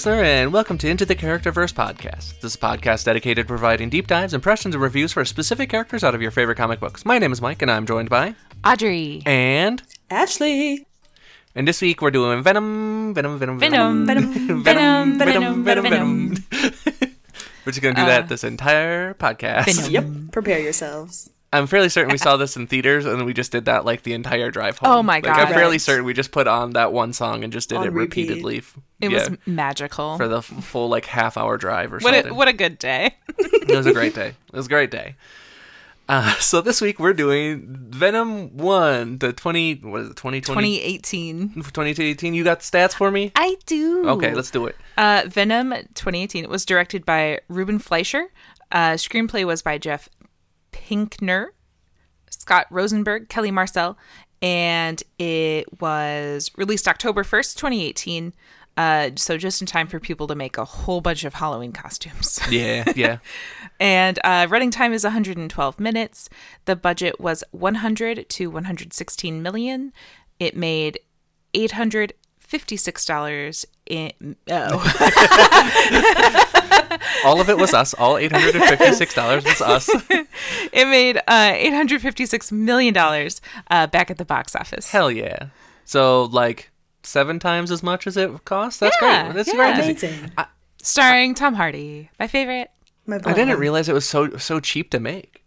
listener, and welcome to Into the Characterverse podcast. This is a podcast dedicated to providing deep dives, impressions, and reviews for specific characters out of your favorite comic books. My name is Mike, and I'm joined by Audrey. and Ashley. and this week we're doing Venom, Venom, Venom, Venom. Venom. Venom. Venom. Venom. Venom. we're just gonna do that uh, this entire podcast. Venom. Yep. Prepare yourselves. I'm fairly certain we saw this in theaters, and we just did that like the entire drive home. Oh my Like, God. I'm fairly certain we just put on that one song and just did On it repeat. repeatedly. It yeah, was magical. for the full like half hour drive or what something. a, what a good day. It was a great day. It was a great day. Uh, so this week we're doing Venom One, the twenty what is it, 2020, 2018. 2018. You got stats for me? I do. Okay, let's do it. Uh, Venom 2018. It was directed by Ruben Fleischer. Uh, screenplay was by Jeff Pinkner, Scott Rosenberg, Kelly Marcel, and it was released October 1st, 2018. Uh, so just in time for people to make a whole bunch of Halloween costumes. Yeah, yeah. and uh, running time is 112 minutes. The budget was 100 to 116 million. It made 856 dollars in oh All of it was us. All eight hundred and fifty-six dollars was us. it made uh 856 million dollars uh back at the box office Hell yeah! So like seven times as much as it cost. That's Yeah, great. That's yeah. great. to see. Amazing. starring tom hardy my favorite My I didn't realize it was so so cheap to make.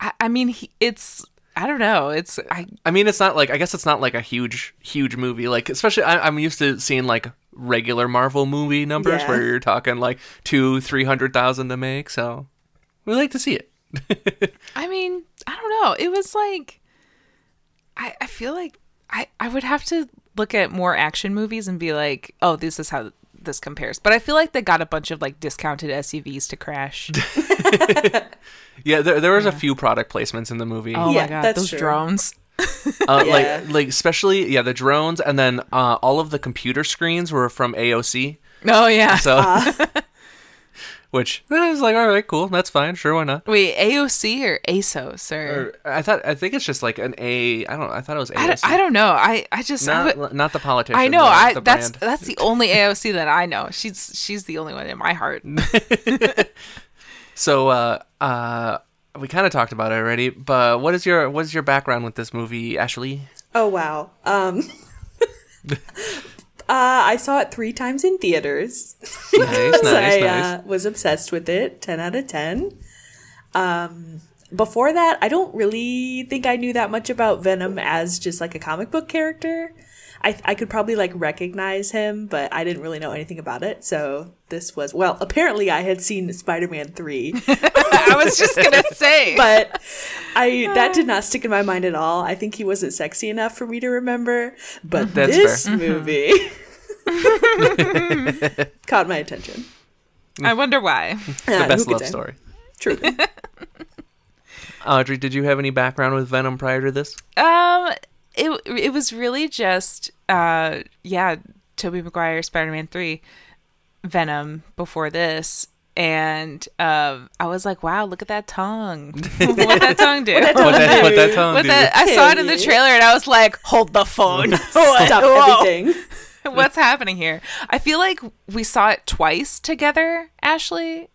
i, I mean he, it's i don't know it's i I mean, it's not like I guess it's not like a huge, huge movie. Like, especially I, I'm used to seeing like regular Marvel movie numbers Yeah. where you're talking like two, three hundred thousand to make. So we like to see it. I mean, I don't know. It was like I I feel like I I would have to look at more action movies and be like, "Oh, this is how this compares." But I feel like they got a bunch of like discounted SUVs to crash. Yeah, there, there was a few product placements in the movie. Oh Yeah, my god, those true. drones. Uh, Yeah. Like, like especially yeah, the drones, and then uh, all of the computer screens were from AOC. Oh yeah. So, which I was like, all right, cool, that's fine, sure, why not? Wait, AOC or ASOS or, Or I thought I think it's just like an A. I don't. I thought it was AOC. I, don't, I don't know. I I just I not would- not the politician. I know. I that's brand. that's the only AOC that I know. She's she's the only one in my heart. So uh uh we kind of talked about it already, but what is your what is your background with this movie, Ashley? Oh wow. Um. uh, I saw it three times in theaters. Nice, nice, I nice. Uh, was obsessed with it. Ten out of ten. Um. Before that, I don't really think I knew that much about Venom as just like a comic book character. I, I could probably like recognize him, but I didn't really know anything about it. So this was well. Apparently, I had seen Spider Man three, I was just gonna say. but I that did not stick in my mind at all. I think he wasn't sexy enough for me to remember. But That's this fair. movie caught my attention. I wonder why. the Uh, best love say? story. True. Audrey, did you have any background with Venom prior to this? Um, it it was really just uh, yeah, Tobey Maguire, Spider Man three, Venom before this, and um, I was like, wow, look at that tongue. what that tongue do? that What tongue that, what that tongue What do? that, I saw it in the trailer and I was like, hold the phone. Stop Whoa. everything. What's happening here? I feel like we saw it twice together, Ashley.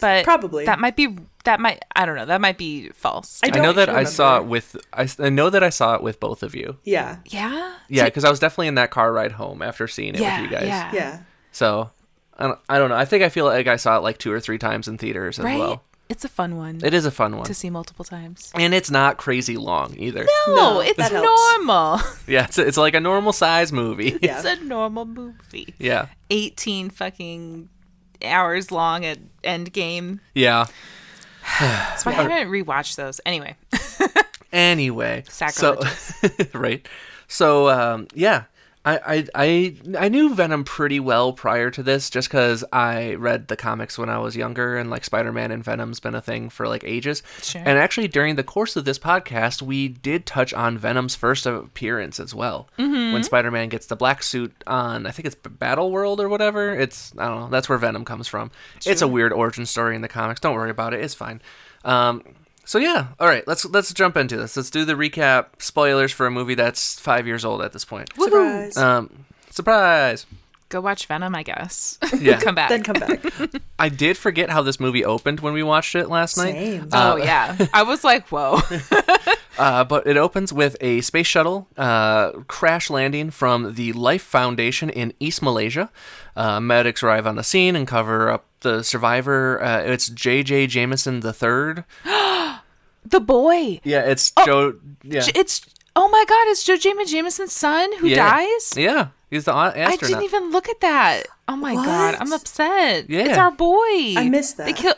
But Probably. that might be that might I don't know that might be false. I I know don't that I saw it remember. with—I know that I saw it with both of you. Yeah. yeah, Yeah, because I was definitely in that car ride home after seeing it yeah, with you guys. yeah, Yeah. So I don't, I don't know. I think I feel like I saw it like two or three times in theaters as right. well. It's a fun one It is a fun one, to see multiple times. and it's not crazy long either. No, No, it's normal. Yeah, it's, it's like a normal size movie. Yeah. It's a normal movie. yeah, Eighteen fucking hours long at Endgame. yeah. Why I haven't rewatched those. Anyway, Anyway, so right. So um, yeah, I, I I I knew Venom pretty well prior to this, just because I read the comics when I was younger, and like Spider Man and Venom's been a thing for like ages. Sure. And actually, during the course of this podcast, we did touch on Venom's first appearance as well, Mm-hmm. when Spider Man gets the black suit on. I think it's Battle World or whatever. It's I don't know. That's where Venom comes from. It's a weird origin story in the comics. Don't worry about it. It's fine. Um, so yeah, all right. Let's let's jump into this. Let's do the recap. Spoilers for a movie that's five years old at this point. Surprise. Um, surprise. go watch Venom, I guess. Yeah. Come back. Then come back. I did forget how this movie opened when we watched it last night. Same. oh yeah. I was like, whoa. Uh, but it opens with a space shuttle uh, crash landing from the Life Foundation in East Malaysia. Uh, medics arrive on the scene and cover up the survivor. Uh, it's J.J. Jameson III. the boy. Yeah, it's Oh, Joe. Yeah, It's oh my god, it's Joe Jamin Jameson's son who yeah. dies. Yeah, he's the a- I astronaut. didn't even look at that. Oh my god, I'm upset. Yeah. It's our boy. I missed that. They that. killed.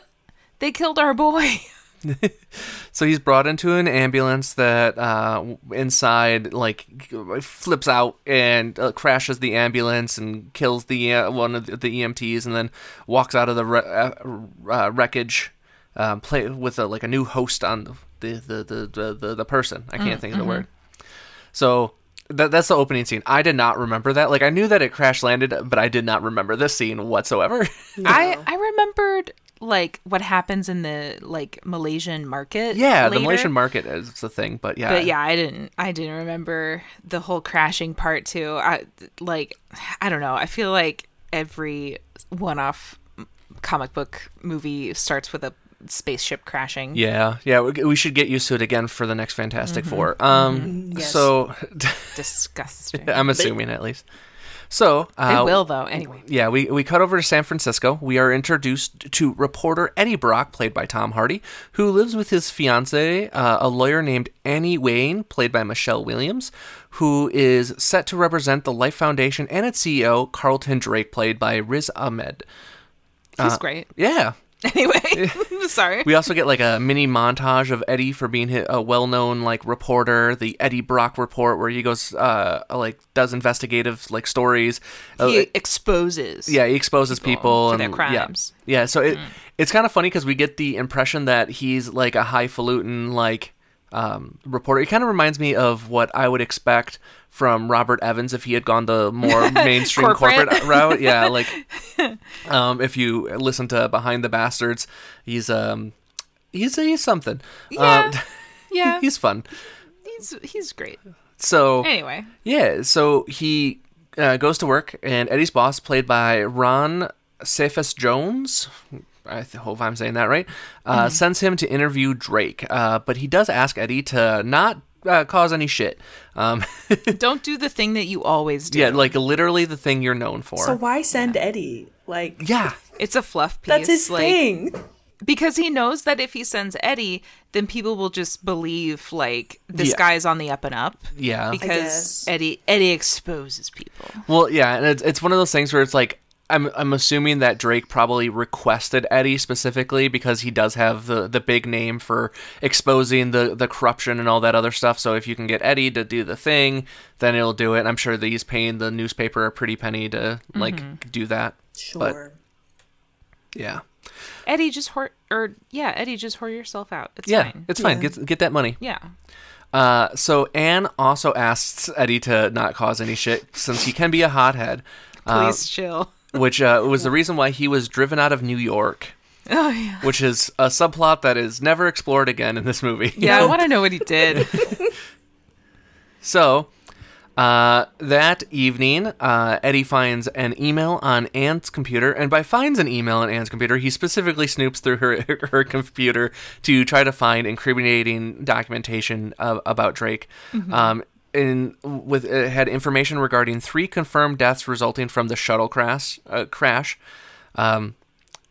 They killed our boy. So he's brought into an ambulance that uh, inside like flips out and uh, crashes the ambulance and kills the uh, one of the, the EMTs and then walks out of the re- uh, uh, wreckage. Um, play with a, like a new host on the the the the, the, the person. I can't think of the word. So that, that's the opening scene. I did not remember that. Like I knew that it crash landed, but I did not remember this scene whatsoever. I I remembered like what happens in the like Malaysian market. yeah, the. Malaysian market is the thing, but yeah, But yeah, I didn't. I didn't remember the whole crashing part too. I like. I don't know. I feel like every one-off comic book movie starts with a spaceship crashing. Yeah, yeah, we, we should get used to it again for the next Fantastic Four. Um, Yes. so Disgusting. I'm assuming at least. So they uh, will though. Anyway. Yeah, we, we cut over to San Francisco. We are introduced to reporter Eddie Brock, played by Tom Hardy, who lives with his fiance, uh, a lawyer named Anne Weying, played by Michelle Williams, who is set to represent the Life Foundation and its CEO, Carlton Drake, played by Riz Ahmed. He's great. Yeah. Anyway, sorry. We also get like a mini montage of Eddie for being a well-known like reporter, the Eddie Brock report, where he goes uh like does investigative like stories. Uh, he exposes. yeah, he exposes people, for and their crimes. Yeah, yeah. So it it's kind of funny because we get the impression that he's like a highfalutin like um, reporter. It kind of reminds me of what I would expect from Robert Evans if he had gone the more mainstream corporate. Corporate. route. Yeah, like um, if you listen to Behind the Bastards, he's um he's he's something. Yeah. Uh, Yeah. he's fun. he's he's great. So Anyway, yeah, so he uh, goes to work, and Eddie's boss, played by Ron Cephas Jones, I th- hope I'm saying that right, uh, Mm-hmm. sends him to interview Drake. Uh, but he does ask Eddie to not uh, cause any shit. Um, don't do the thing that you always do. yeah, like literally the thing you're known for. So why send Eddie? Like yeah, It's a fluff piece. that's his like, thing. because he knows that if he sends Eddie, then people will just believe like this Yeah. guy's on the up and up yeah. because. Eddie Eddie exposes people. Well, yeah, and it's, it's one of those things where it's like I'm I'm assuming that Drake probably requested Eddie specifically because he does have the the big name for exposing the the corruption and all that other stuff. So if you can get Eddie to do the thing, then it'll do it. And I'm sure that he's paying the newspaper a pretty penny to like do that. Sure. Yeah, Eddie just whore or yeah, Eddie just whore yourself out. It's yeah, fine. it's fine. Yeah. Get get that money. yeah. Uh, so Anne also asks Eddie to not cause any shit since he can be a hothead. Uh, Please chill. Which uh, was the reason why he was driven out of New York. Oh yeah. which is a subplot that is never explored again in this movie. Yeah, I want to know what he did. So, uh, that evening, uh, Eddie finds an email on Anne's computer, and by finds an email on Anne's computer, he specifically snoops through her her computer to try to find incriminating documentation of, about Drake. Um, in with it had information regarding three confirmed deaths resulting from the shuttle crash. Uh, crash. Um,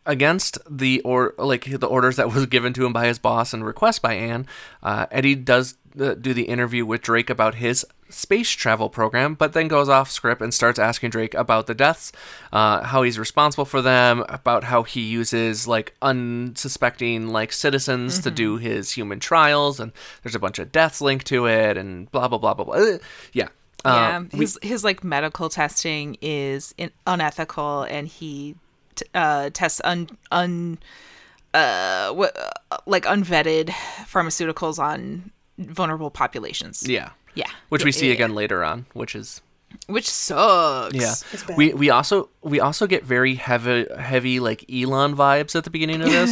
against the or like the orders that was given to him by his boss and request by Anne, uh, Eddie does uh, do the interview with Drake about his space travel program, but then goes off script and starts asking Drake about the deaths, uh, how he's responsible for them, about how he uses like unsuspecting like citizens to do his human trials, and there's a bunch of deaths linked to it, and blah blah blah blah blah. Uh, yeah. yeah, Uh, we- his his like medical testing is in, unethical, and he t- uh, tests un un uh what uh, like unvetted pharmaceuticals on vulnerable populations. yeah. Yeah, Which we see Yeah. again later on, which is which sucks. Yeah, It's bad. we we also we also get very heavy heavy like Elon vibes at the beginning of this.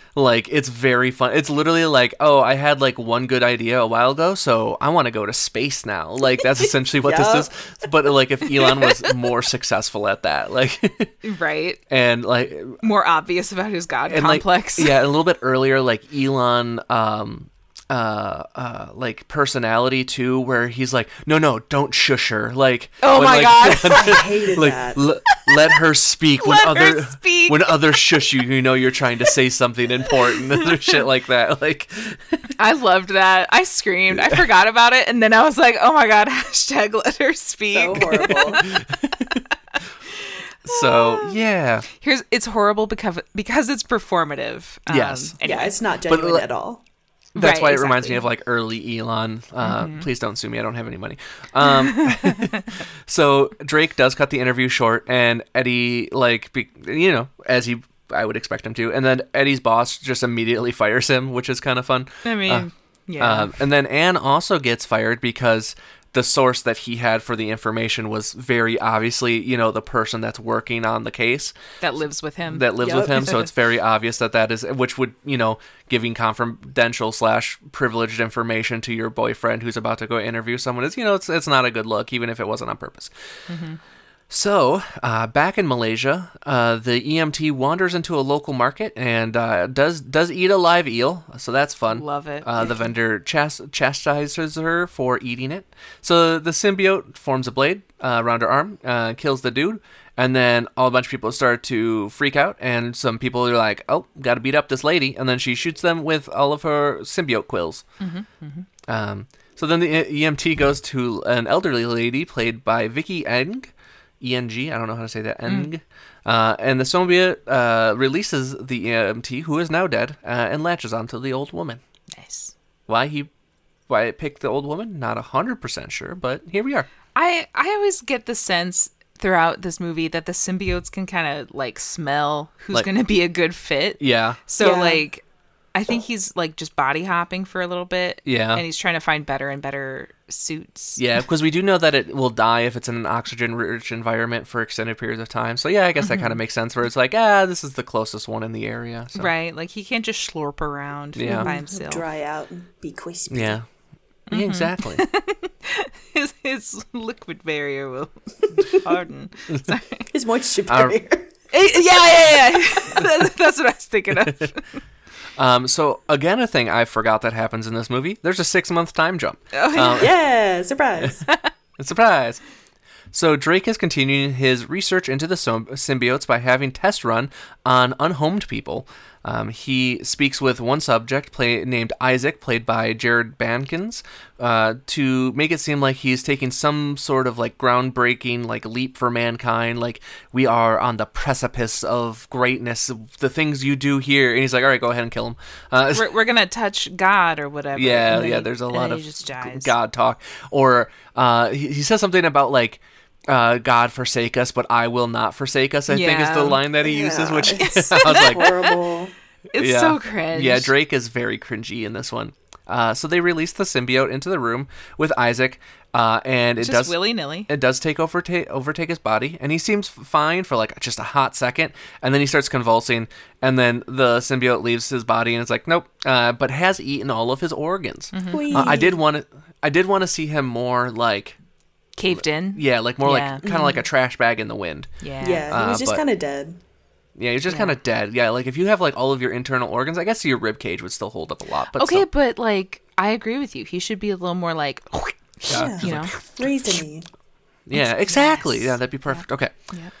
like it's very fun. It's literally like, oh, I had like one good idea a while ago, so I want to go to space now. Like that's essentially what Yup. this is. But like if Elon was more successful at that, like Right. and like More obvious about his god and complex. like yeah, a little bit earlier, like Elon, um, uh, uh, like personality too, where he's like, no, no, don't shush her, like, Oh when, my like, God. I hated like that. l- let her speak when Let other speak. when others shush you, you know you're trying to say something important, and shit like that, like, I loved that. I screamed. I forgot about it, and then I was like, "Oh my god!" Hashtag let her speak. so horrible. so yeah, Here's it's horrible because because it's performative. Um, Yes. anyway. yeah, it's not genuine like- at all. That's Right, why it reminds me of like early Elon. Uh, Mm-hmm. Please don't sue me. I don't have any money. Um, so Drake does cut the interview short, and Eddie, like, be, you know, as he, I would expect him to, and then Eddie's boss just immediately fires him, which is kind of fun. I mean, Uh, yeah. Um, and then Anne also gets fired because the source that he had for the information was very obviously, you know, the person that's working on the case that lives with him. that lives Yep. with him. So it's very obvious that that is, which would, you know, giving confidential slash privileged information to your boyfriend who's about to go interview someone is, you know, it's it's not a good look, even if it wasn't on purpose. Mm-hmm. So, uh, back in Malaysia, uh, the EMT wanders into a local market and uh, does does eat a live eel. So that's fun. Love it. Uh, the vendor chas- chastises her for eating it. So the symbiote forms a blade uh, around her arm, uh, kills the dude, and then all a bunch of people start to freak out. And some people are like, "Oh, got to beat up this lady," and then she shoots them with all of her symbiote quills. Um, so then the EMT goes to an elderly lady played by Vicky Eng, E N G. I don't know how to say that. Eng. Uh, and the symbiote uh, releases the EMT, who is now dead, uh, and latches onto the old woman. nice. Why he, why it picked the old woman? Not a hundred percent sure, but here we are. I I always get the sense throughout this movie that the symbiotes can kind of like smell who's Like- going to be a good fit. Yeah, So Yeah. like I think he's like just body hopping for a little bit. Yeah. And he's trying to find better and better suits. yeah, because we do know that it will die if it's in an oxygen-rich environment for extended periods of time. So yeah, I guess that kind of makes sense. Where it's like, ah, this is the closest one in the area. So. Right. Like he can't just slurp around Yeah. by He'll himself. dry out and be crispy. Yeah. Yeah, exactly. His, his liquid barrier will harden. Sorry. His moisture Our- barrier. Eh, yeah, yeah, yeah. That's what I was thinking of. Um, so again, a thing I forgot that happens in this movie. There's a six month time jump. Oh, yeah. Um, yeah, surprise. surprise. So Drake is continuing his research into the symbiotes by having test run on unhomed people. Um, he speaks with one subject play, named Isaac, played by Jared Bankins, uh, to make it seem like he's taking some sort of like groundbreaking like leap for mankind. Like we are on the precipice of greatness. The things you do here, and he's like, "All right, go ahead and kill him." Uh, We're, we're gonna touch God or whatever. yeah, yeah. he- There's a lot of. God talk, or uh, he, he says something about like uh, God forsake us, but I will not forsake us. I think is the line that he uses, which it's I was like, Horrible. It's yeah. so cringe. Yeah, Drake is very cringy in this one. Uh, so they release the symbiote into the room with Isaac, uh, and it just does willy nilly. it does take over ta- overtake his body, and he seems fine for like just a hot second, and then he starts convulsing, and then the symbiote leaves his body, and it's like nope, uh, but has eaten all of his organs. Whee. Uh, I did want to, I did want to see him more like Caved in. yeah, like more Yeah. like kind of like a trash bag in the wind. Yeah. Yeah, he Uh, was just but- kind of dead. Yeah, he's just Yeah. kind of dead. Yeah, like if you have like all of your internal organs, I guess your rib cage would still hold up a lot. But Okay, still. but like I agree with you. He should be a little more like Yeah. you know. Raisiny. Yeah, exactly. yes. Yeah, that'd be perfect. Okay. Yep.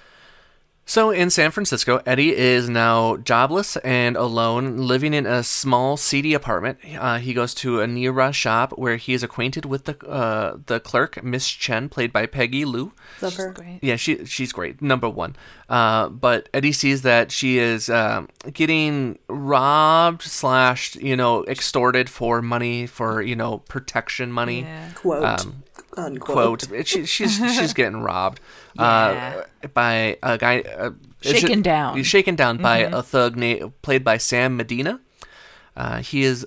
So in San Francisco, Eddie is now jobless and alone, living in a small, seedy apartment. Uh, he goes to a nearby shop where he is acquainted with the uh, the clerk, Miss Chen, played by Peggy Lu. Love her. Great. Yeah, she she's great, number one. Uh, but Eddie sees that she is um, getting robbed slash you know extorted for money for you know protection money. Yeah. Quote. Um, unquote. quote. She, she's she's getting robbed Yeah. uh, by a guy. Uh, Shaken should- down. He's shaken down by a thug na- played by Sam Medina. Uh, he is,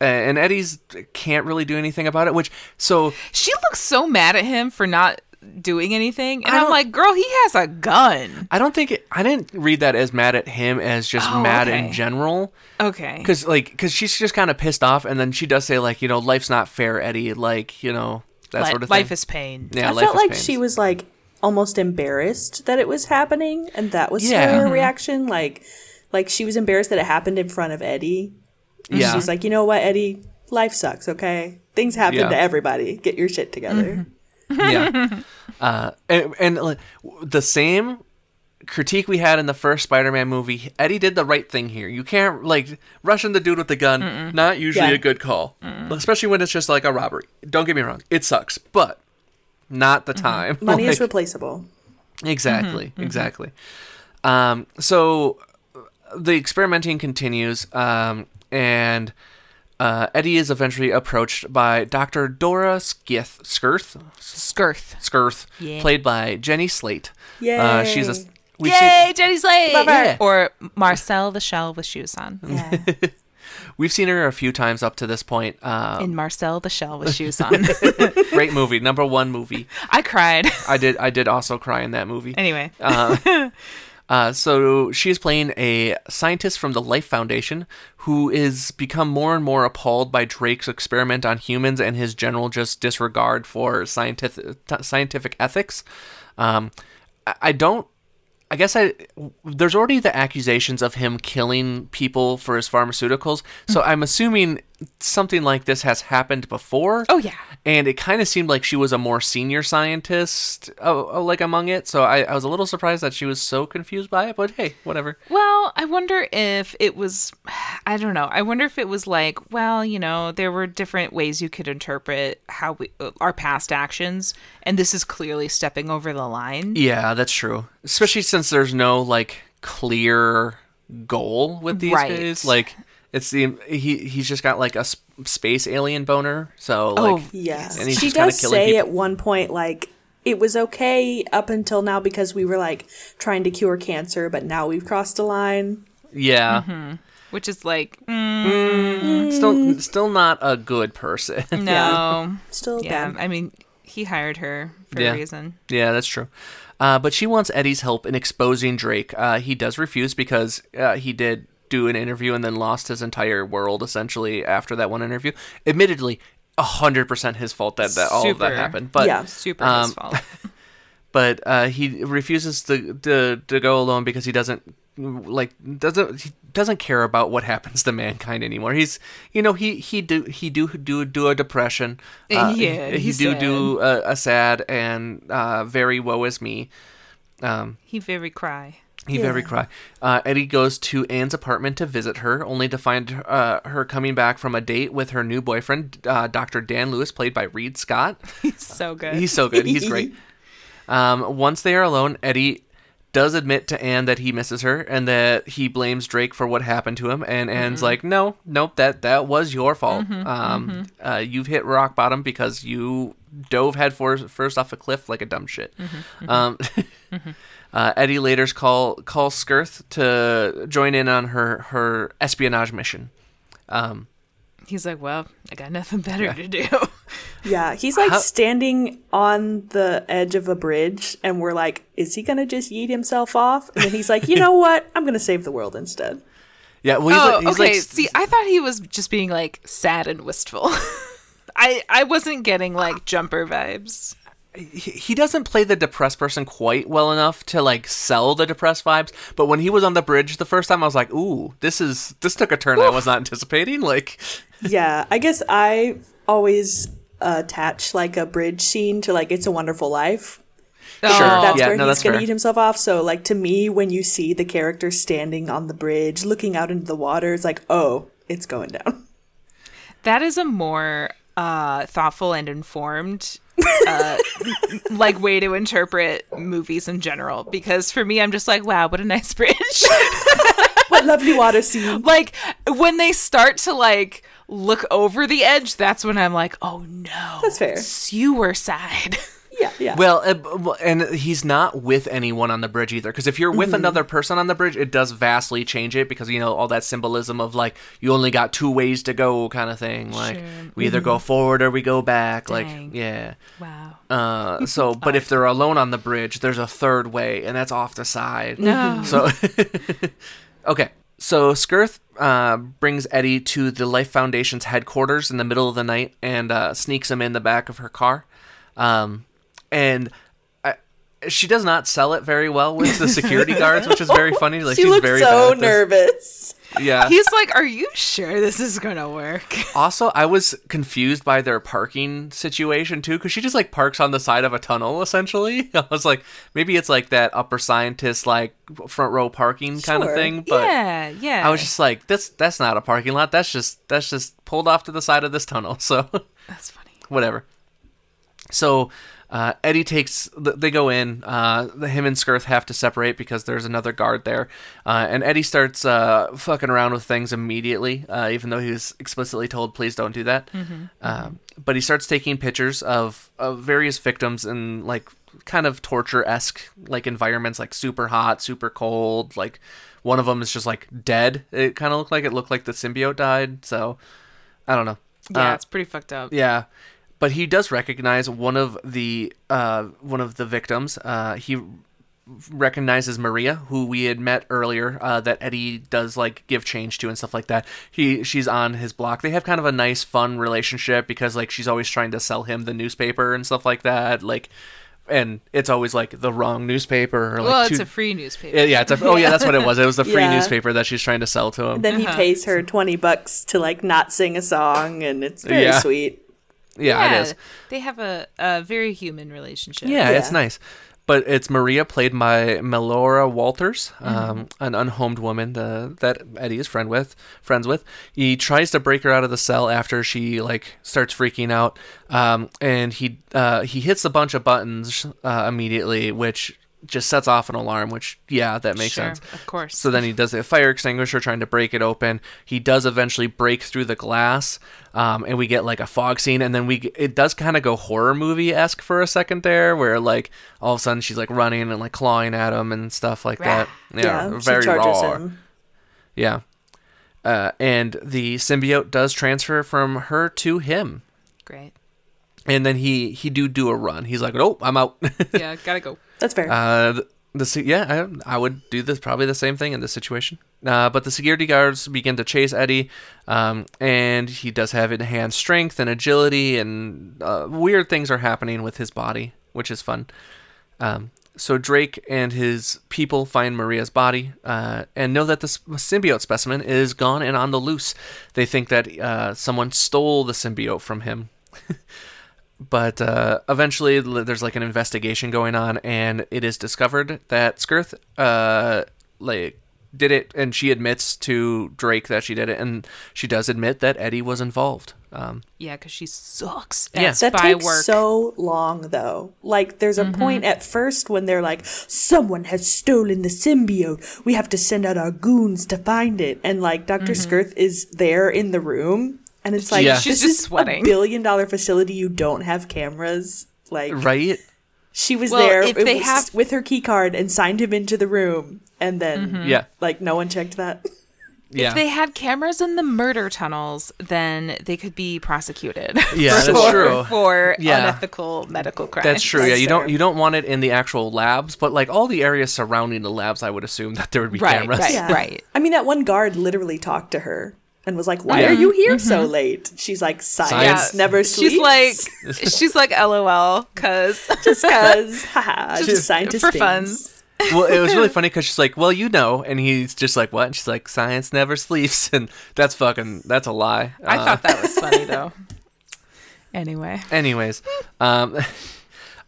uh, and Eddie's can't really do anything about it. Which so She looks so mad at him for not doing anything. And I I'm like, girl, he has a gun. I don't think it, I didn't read that as mad at him as just Oh, mad okay. in general. Okay. Because like, because she's just kind of pissed off, and then she does say like, you know, life's not fair, Eddie. Like, you know, that Li- sort of thing. life is pain. yeah, I life felt is like pain. she was like almost embarrassed that it was happening, and that was Yeah. her reaction. Like, like she was embarrassed that it happened in front of Eddie. Yeah. she's like, you know what, Eddie, life sucks. Okay, things happen Yeah. to everybody. Get your shit together. yeah. Uh, and, and like, the same critique we had in the first Spider-Man movie, Eddie did the right thing here. You can't like rushing the dude with the gun. Not usually Yeah. a good call, especially when it's just like a robbery. Don't get me wrong, it sucks, but not the time. Money is replaceable. Exactly, exactly. Um, so uh, the experimenting continues, um, and uh, Eddie is eventually approached by Dr. Dora Skith, Skirth, Skirth. Skirth, Yeah. played by Jenny Slate. Yay! Uh, she's a we've Yay, seen Jenny Slate! Love her. Yeah. Or Marcel the Shell with shoes on. Yeah. we've seen her a few times up to this point. Uh, In Marcel the Shell with shoes on. great movie, number one movie. I cried. I did I did also cry in that movie. anyway. Uh, so she's playing a scientist from the Life Foundation who is become more and more appalled by Drake's experiment on humans and his general just disregard for scientific scientific ethics. Um, I don't. I guess I there's already the accusations of him killing people for his pharmaceuticals, so hmm. I'm assuming something like this has happened before. Oh, yeah. and it kind of seemed like she was a more senior scientist, uh, uh, like among it. So I, I was a little surprised that she was so confused by it. But hey, whatever. Well, I wonder if it was, I don't know. I wonder if it was like, well, you know, there were different ways you could interpret how we, uh, our past actions, and this is clearly stepping over the line. Yeah, that's true. Especially since there's no like clear goal with these Right. guys. Like it's the he he's just got like a s- space alien boner. So Oh, like Yeah. And he's She just does say people. at one point, like, it was okay up until now because we were, like, trying to cure cancer, but now we've crossed a line. yeah, Mm-hmm. Which is like, mm, still still not a good person. no. Still yeah. bad. I mean, he hired her for Yeah. a reason. Yeah, that's true. Uh, but she wants Eddie's help in exposing Drake. Uh, he does refuse because uh, he did do an interview and then lost his entire world essentially after that one interview. Admittedly, hundred percent his fault that, that all of that happened. But Yeah. Super Um, his fault. but uh, he refuses to, to to go alone because he doesn't like doesn't he doesn't care about what happens to mankind anymore. He's you know he he do he do do do a depression. Uh, Yeah, he, he he's do do a, a sad and uh, very woe is me. Um, he very cry. He Yeah. very cry. Uh, Eddie goes to Anne's apartment to visit her, only to find uh, her coming back from a date with her new boyfriend, uh, Dr. Dan Lewis, played by Reid Scott. He's So good. He's so good. He's great. Um, once they are alone, Eddie does admit to Anne that he misses her and that he blames Drake for what happened to him. And Anne's like, "No, nope that that was your fault. um, Uh, you've hit rock bottom because you dove head first, first off a cliff like a dumb shit." Um, uh, Eddie later call calls Skirth to join in on her her espionage mission. Um, He's like, well, I got nothing better to do. Yeah, he's like How- standing on the edge of a bridge, and we're like, is he gonna just yeet himself off? And then he's like, you know what? I'm gonna save the world instead. yeah, well, he's oh, like, he's okay. like, See, I thought he was just being like sad and wistful. I I wasn't getting like jumper vibes. He he doesn't play the depressed person quite well enough to like sell the depressed vibes. But when he was on the bridge the first time, I was like, "Ooh, this is this took a turn I was not anticipating." Like, Yeah, I guess I always attach like a bridge scene to like "It's a Wonderful Life." Oh, That's Yeah, where no, he's gonna eat himself off. So, like to me, when you see the character standing on the bridge, looking out into the water, it's like, oh, it's going down. That is a more uh, thoughtful and informed uh, like way to interpret movies in general. Because for me, I'm just like, wow, what a nice bridge. What lovely water scene! like when they start to like look over the edge, that's when I'm like, oh no, That's fair. sewer side. Yeah, yeah. Well, uh, and he's not with anyone on the bridge either. Because if you're with Mm-hmm. another person on the bridge, it does vastly change it. Because you know all that symbolism of like you only got two ways to go, kind of thing. Like Sure. we either go forward or we go back. Dang. Like yeah. Wow. Uh, so, but if they're alone on the bridge, there's a third way, and that's off the side. No. So, okay. So Skirth uh, brings Eddie to the Life Foundation's headquarters in the middle of the night and uh, sneaks him in the back of her car. Um, and I, she does not sell it very well with the security guards, which is very funny. Like she she's looks very so bad at this. nervous. Yeah. He's like, "Are you sure this is gonna work?" Also, I was confused by their parking situation too, because she just like parks on the side of a tunnel. Essentially, I was like, maybe it's like that upper scientist like front row parking kind of thing. But yeah, yeah. I was just like, that's that's not a parking lot. That's just that's just pulled off to the side of this tunnel. So That's funny. whatever. So uh, Eddie takes. They go in. Uh, the- him and Skirth have to separate because there's another guard there, uh, and Eddie starts uh, fucking around with things immediately, uh, even though he was explicitly told, "Please don't do that." Um, but he starts taking pictures of, of various victims in like kind of torture esque like environments, like super hot, super cold. Like one of them is just like dead. It kind of looked like it looked like the symbiote died. So I don't know. Yeah, Uh, it's pretty fucked up. yeah, but he does recognize one of the uh, one of the victims. Uh, he recognizes Maria, who we had met earlier. Uh, that Eddie does like give change to and stuff like that. He she's on his block. They have kind of a nice, fun relationship because like she's always trying to sell him the newspaper and stuff like that. Like, and it's always like the wrong newspaper. Or, like, well, it's too- a free newspaper. yeah, yeah, it's a, oh yeah, that's what it was. It was the free Yeah. newspaper that she's trying to sell to him. Then he Uh-huh. pays her 20 bucks to like not sing a song and it's very Yeah. sweet. Yeah, it is. They have a, a very human relationship. Yeah, it's nice. But it's Maria, played by Melora Walters, um, an unhomed woman the, that Eddie is friend with, friends with. He tries to break her out of the cell after she like starts freaking out, um, and he uh, he hits a bunch of buttons uh, immediately, which just sets off an alarm. Which yeah, that makes sure, sense. Of course. So then he does a fire extinguisher trying to break it open. He does eventually break through the glass, um, and we get like a fog scene. And then we it does kind of go horror movie esque for a second there, where like all of a sudden she's like running and like clawing at him and stuff like that. Yeah, Yeah, very she charges raw. him. Yeah, uh, and the symbiote does transfer from her to him, Great. And then he he do do a run. He's like, nope, I'm out. Yeah, gotta go. That's fair. Uh, the, the yeah, I, I would do this probably the same thing in this situation. Uh, but the security guards begin to chase Eddie, um, and he does have enhanced strength and agility, and uh, weird things are happening with his body, which is fun. Um, so Drake and his people find Maria's body uh, and know that the symbiote specimen is gone and on the loose. They think that uh, someone stole the symbiote from him. but uh, eventually there's like an investigation going on and it is discovered that skirth uh, like did it and she admits to drake that she did it and she does admit that eddie was involved um, Yeah, because she sucks Yeah. at that takes work. so long though. Like there's a point at first when they're like, someone has stolen the symbiote. We have to send out our goons to find it. And like doctor Skirth is there in the room and it's like Yeah. She's just sweating. a billion dollar facility you don't have cameras. Like right she was Well, there if they was have- with her key card and signed him into the room and then mm-hmm. yeah like no one checked that. yeah If they had cameras in the murder tunnels, then they could be prosecuted. Yeah, for, that's true. For Yeah. unethical medical crimes. that's true yeah That's you don't you don't want it in the actual labs but like all the areas surrounding the labs i would assume that there would be Right, cameras right. Yeah. I mean, that one guard literally talked to her and was like, "Why are you here so late?" She's like, "Science, Science. never sleeps." She's like, she's like, LOL, because just because, haha, just, Just scientist for things. fun. well, it was really funny because she's like, "Well, you know," and he's just like, "What?" And she's like, "Science never sleeps," and that's fucking that's a lie. I Uh, thought that was funny though. Anyway, Anyways, um,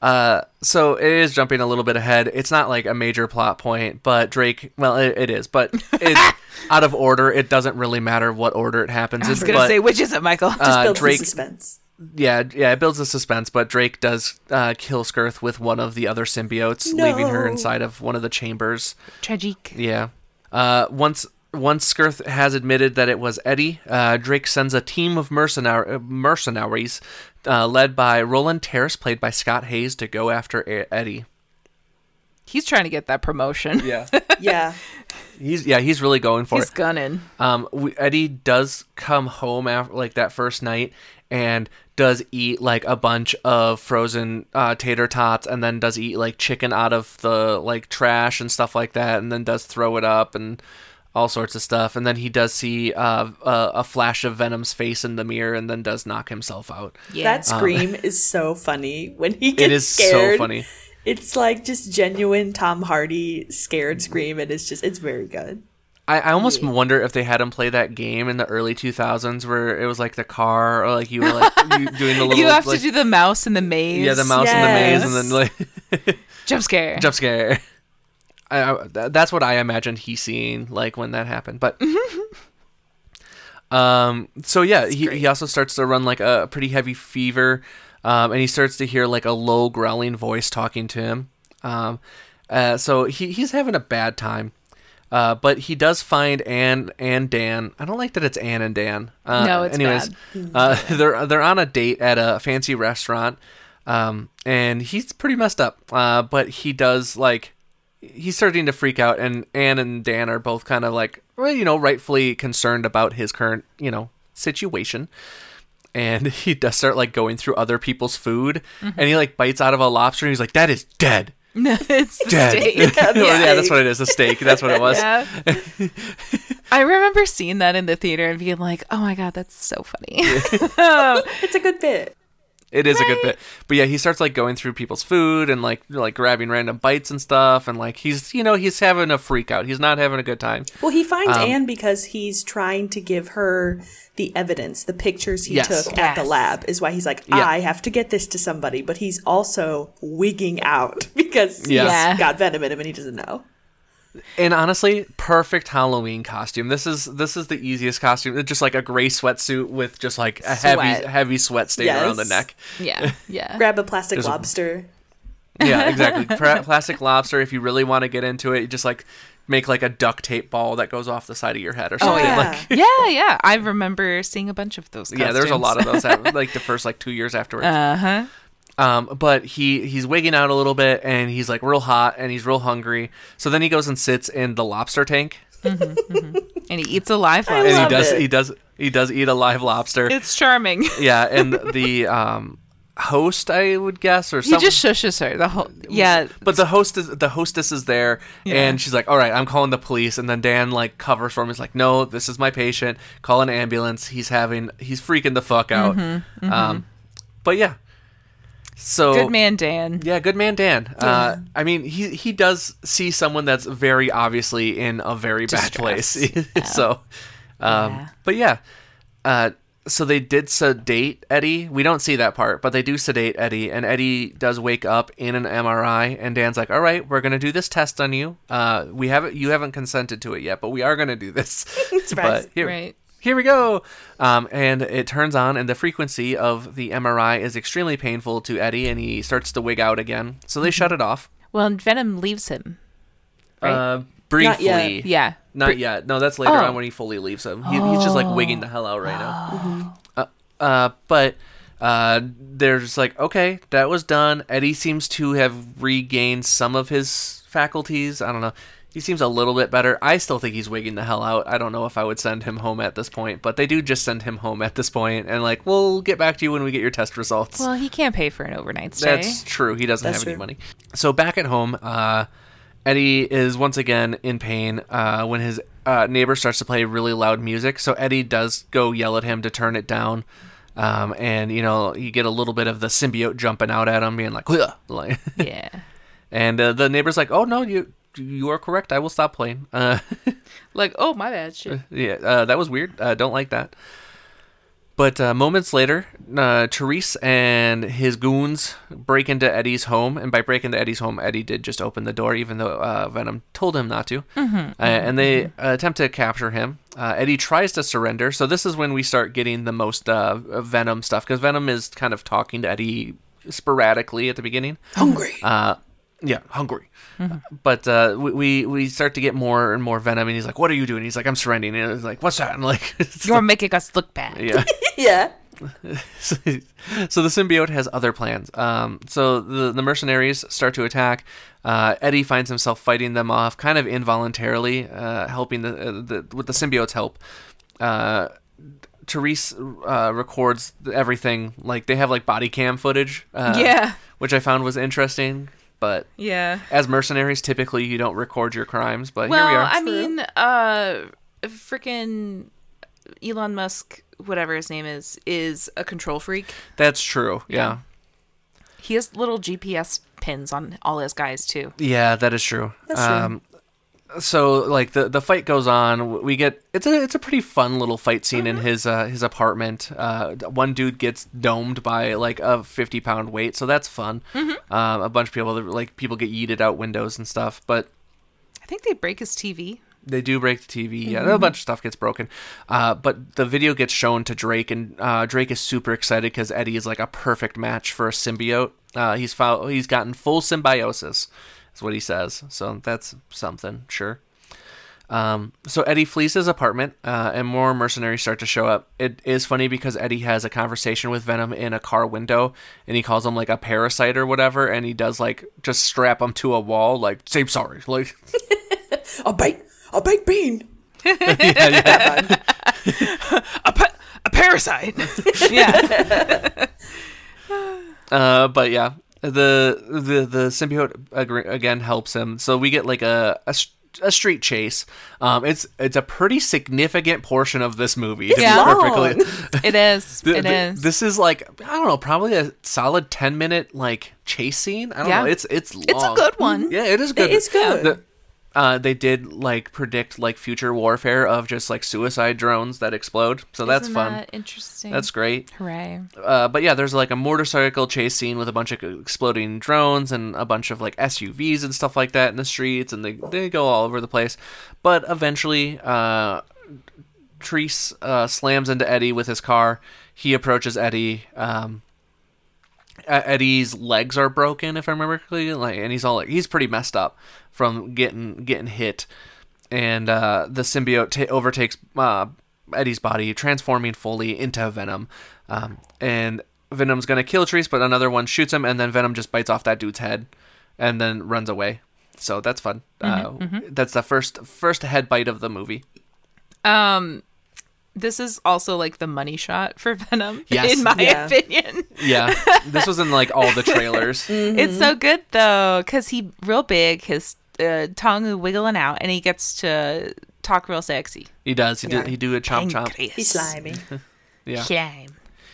uh, so it is jumping a little bit ahead. It's not like a major plot point, but Drake, well, it, it is, but it's out of order. It doesn't really matter what order it happens I was in. gonna say, which is it, Michael? Just uh, builds Drake- the suspense. yeah, yeah, it builds the suspense. But Drake does uh, kill Skirth with one of the other symbiotes, leaving her inside of one of the chambers. Tragic. Yeah. Uh, once once Skirth has admitted that it was Eddie, uh, Drake sends a team of mercenar- uh, mercenaries uh, led by Roland Treece, played by Scott Haze, to go after E- Eddie. He's trying to get that promotion. Yeah, Yeah. he's yeah he's really going for He's it. He's gunning. Um, we, Eddie does come home after like that first night and does eat like a bunch of frozen uh, tater tots and then does eat like chicken out of the like trash and stuff like that and then does throw it up and all sorts of stuff and then he does see uh, a, a flash of Venom's face in the mirror and then does knock himself out. Yeah. That scream is so funny when he gets Um, It is scared. so funny. It's like just genuine Tom Hardy scared scream, and it's just it's very good. I, I almost wonder if they had him play that game in the early 2000s where it was like the car or like you were like you doing the little you have like, to do the mouse in the maze. yeah the mouse in the maze and then like jump scare. jump scare. I, that's what I imagined he seeing like when that happened. But um, so yeah, he, he also starts to run like a pretty heavy fever, um, and he starts to hear like a low growling voice talking to him. Um, uh, so he he's having a bad time. Uh, but he does find Anne and Dan. I don't like that it's Anne and Dan. Uh, No, it's anyways, uh, they're they're on a date at a fancy restaurant, um, and he's pretty messed up. Uh, but he does like he's starting to freak out, and Anne and Dan are both kind of like, well, you know, rightfully concerned about his current, you know, situation. And he does start like going through other people's food, and he like bites out of a lobster, and he's like, "That is dead, No, it's the dead." steak. yeah, yeah, that's what it is. A steak. That's what it was. Yeah. I remember seeing that in the theater and being like, "Oh my god, that's so funny." It's a good bit. It is a good bit. But yeah, he starts like going through people's food and like like grabbing random bites and stuff and like he's you know, he's having a freak out. He's not having a good time. Well, he finds Um, Anne because he's trying to give her the evidence, the pictures he Yes. took at the lab, is why he's like, Yeah. I have to get this to somebody. But he's also wigging out because he's Yeah. got venom in him and he doesn't know. And honestly, perfect Halloween costume. This is this is the easiest costume. It's just like a gray sweatsuit with just like a heavy Sweat. heavy sweat stain around the neck. yeah, yeah. Grab a plastic There's a- lobster. Yeah, exactly. Pra- plastic lobster. If you really want to get into it, you just like make like a duct tape ball that goes off the side of your head or Oh, something. yeah. Like, yeah, yeah. I remember seeing a bunch of those. yeah, there's a lot of those. At, like the first like two years afterwards. Uh huh. Um, but he he's wigging out a little bit, and he's like real hot, and he's real hungry. So then he goes and sits in the lobster tank, And he eats a live I and lobster. he love does it. he does he does eat a live lobster. It's charming. yeah, and the um host, I would guess, or He something. just shushes her the whole. Yeah, But the host is the hostess is there, Yeah. and she's like, "All right, I'm calling the police." And then Dan like covers for him. He's like, "No, this is my patient. Call an ambulance. He's having he's freaking the fuck out." Um, but yeah, so good man, Dan. Yeah, good man, Dan. Uh, I mean, he he does see someone that's very obviously in a very bad place. Distress. so, um, Yeah. but yeah, uh, so they did sedate Eddie. We don't see that part, but they do sedate Eddie, and Eddie does wake up in an MRI. And Dan's like, "All right, we're gonna do this test on you. Uh, we haven't you haven't consented to it yet, but we are gonna do this. But here, Right. Here we go. Um, and it turns on, and the frequency of the MRI is extremely painful to Eddie, and he starts to wig out again. So they shut it off. Well, and Venom leaves him. Right. Uh, briefly. yet. Yeah. Not yet. No, that's later Oh. on when he fully leaves him. He, He's just like wigging the hell out right now. Uh, uh, but uh, they're just like, okay, that was done. Eddie seems to have regained some of his faculties. I don't know. He seems a little bit better. I still think he's wigging the hell out. I don't know if I would send him home at this point, but they do just send him home at this point, and like, we'll get back to you when we get your test results. Well, he can't pay for an overnight stay. That's true. He doesn't That's have any money. So back at home, uh, Eddie is once again in pain uh, when his uh, neighbor starts to play really loud music. So Eddie does go yell at him to turn it down. Um, and you know you get a little bit of the symbiote jumping out at him, being like, "Huh," like, yeah. and uh, the neighbor's like, "Oh no, you you are correct. I will stop playing." Uh, Like, oh my bad, shit. yeah, uh, that was weird. Uh, don't like that. But uh, moments later, uh, Treece and his goons break into Eddie's home, and by breaking into Eddie's home, Eddie did just open the door, even though uh, Venom told him not to. Uh, and they uh, attempt to capture him. Uh, Eddie tries to surrender, so this is when we start getting the most uh, Venom stuff, because Venom is kind of talking to Eddie sporadically at the beginning. Hungry. Uh, Yeah, hungry. But uh, we, we we start to get more and more venom, and he's like, "What are you doing?" He's like, "I'm surrendering." And he's like, "What's that?" And like, You're making us look bad. yeah. Yeah. so, so the symbiote has other plans. Um, so the the mercenaries start to attack. Uh, Eddie finds himself fighting them off, kind of involuntarily, uh, helping the, uh, the with the symbiote's help. Uh, Treece uh, records everything. Like they have like body cam footage. Uh, Yeah. which I found was interesting. But Yeah. as mercenaries, typically you don't record your crimes. But Well, here we are. I mean, uh, freaking Elon Musk, whatever his name is, is a control freak. That's true. Yeah. He has little GPS pins on all his guys too. Yeah, that is true. That's true. um, So like the the fight goes on. We get it's a it's a pretty fun little fight scene in his uh, his apartment. Uh, one dude gets domed by like a fifty pound weight, so that's fun. Um, a bunch of people like people get yeeted out windows and stuff, but I think they break his TV. they do break the TV. Yeah, a bunch of stuff gets broken. Uh, but the video gets shown to Drake, and uh, Drake is super excited because Eddie is like a perfect match for a symbiote. Uh, he's found, he's gotten full symbiosis, is what he says. So that's something, sure. Um, so Eddie flees his apartment, uh, and more mercenaries start to show up. It is funny because Eddie has a conversation with Venom in a car window, and he calls him like a parasite or whatever, and he does like just strap him to a wall, like say sorry, like A bite. A baked bean. A, pa- a parasite. yeah. Uh, but yeah, the the the symbiote again helps him. So we get like a a street chase. Um, it's it's a pretty significant portion of this movie. To Yeah. be perfectly it is Th- It th- is. This is like I don't know, probably a solid ten minute like chase scene. I don't Yeah. know. It's it's long. It's a good one. Yeah, it is good. It is good. The- uh, they did like predict like future warfare of just like suicide drones that explode. So that's Isn't fun. that interesting. That's great. hooray. Uh, but yeah, there's like a motorcycle chase scene with a bunch of exploding drones and a bunch of like SUVs and stuff like that in the streets, and they they go all over the place. But eventually, uh, Treece uh, slams into Eddie with his car. He approaches Eddie. Um, Eddie's legs are broken, if I remember correctly, like, and he's all like he's pretty messed up from getting getting hit, and uh, the symbiote ta overtakes uh, Eddie's body, transforming fully into Venom, um, and Venom's gonna kill Treece, but another one shoots him, and then Venom just bites off that dude's head, and then runs away. So that's fun. uh, That's the first first head bite of the movie. Um, this is also like the money shot for Venom, Yes. in my Yeah. opinion. Yeah, this was in like all the trailers. It's so good though, because he real big, his uh, tongue wiggling out, and he gets to talk real sexy. He does. He Yeah. did. He do a chomp chomp. He's slimy. Yeah. Slime.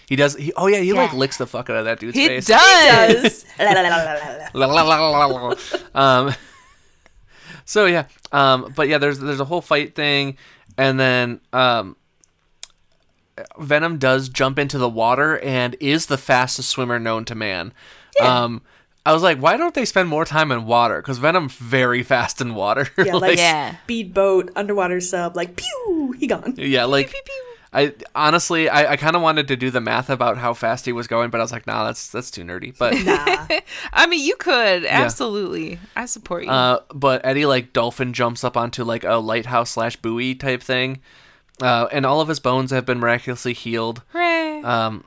He does. He, oh yeah, he like licks the fuck out of that dude's He face. does. Does. La, la, la, la, la, la. La, la, la, la, la, la. um, so yeah, um, but yeah, there's there's a whole fight thing, and then um, Venom does jump into the water and is the fastest swimmer known to man. Um, I was like, why don't they spend more time in water? Because Venom's very fast in water. Yeah, like Yeah. speedboat, underwater sub, like pew, he gone. yeah, like. pew pew. I honestly, I, I kind of wanted to do the math about how fast he was going, but I was like, nah, that's that's too nerdy. But Nah. I mean, you could absolutely. I support you. Uh, but Eddie like dolphin jumps up onto like a lighthouse slash buoy type thing, uh, and all of his bones have been miraculously healed. Hooray. Um,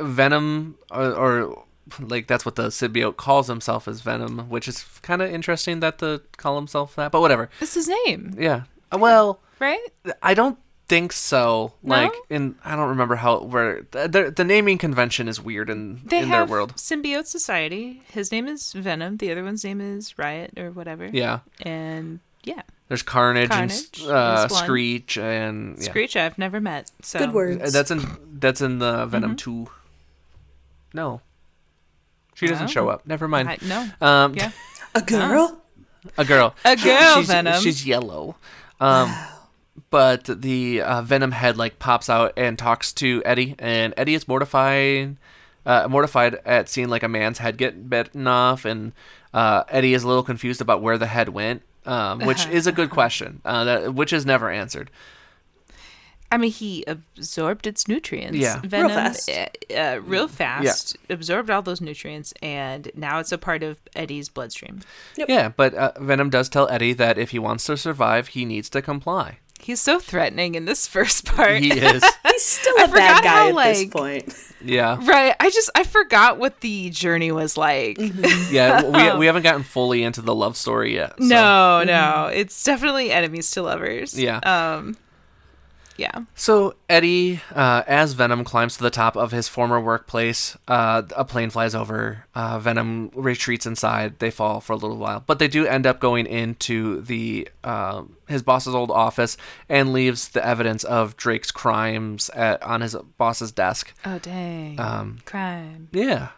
Venom, or, or like that's what the symbiote calls himself is Venom, which is kind of interesting that the call himself that. But whatever. That's his name, Yeah. Uh, Well, right? I don't think so. No? Like in, I don't remember how where the, the naming convention is weird in They in their world. Symbiote Society. His name is Venom. The other one's name is Riot or whatever. Yeah. And yeah, There's Carnage, Carnage and uh, is. Screech and yeah. Screech I've never met. So Good words. Uh, That's in that's in the Venom Mm-hmm. two. No, she doesn't No. show up. Never mind. I, no. Um, Yeah. A girl? a girl. A girl she's, Venom. She's yellow. Um, but the uh, Venom head like pops out and talks to Eddie, and Eddie is mortified, uh, mortified at seeing like a man's head get bitten off, and uh, Eddie is a little confused about where the head went, um, which is a good question, uh, that, which is never answered. I mean, he absorbed its nutrients. Yeah. Real Venom, fast. Uh, uh, real fast. yeah. Absorbed all those nutrients, and now it's a part of Eddie's bloodstream. Yeah, but uh, Venom does tell Eddie that if he wants to survive, he needs to comply. He's so threatening in this first part. He is. He's still I a bad forgot guy how, at this point. Yeah. Right. I just I forgot what the journey was like. Yeah, we, we haven't gotten fully into the love story yet. so- No, no. It's definitely enemies to lovers. Yeah. Um yeah. So Eddie, uh, as Venom climbs to the top of his former workplace, uh, a plane flies over. Uh, Venom retreats inside. They fall for a little while, but they do end up going into the uh, his boss's old office and leaves the evidence of Drake's crimes at, on his boss's desk. Oh dang. Um, Crime. Yeah.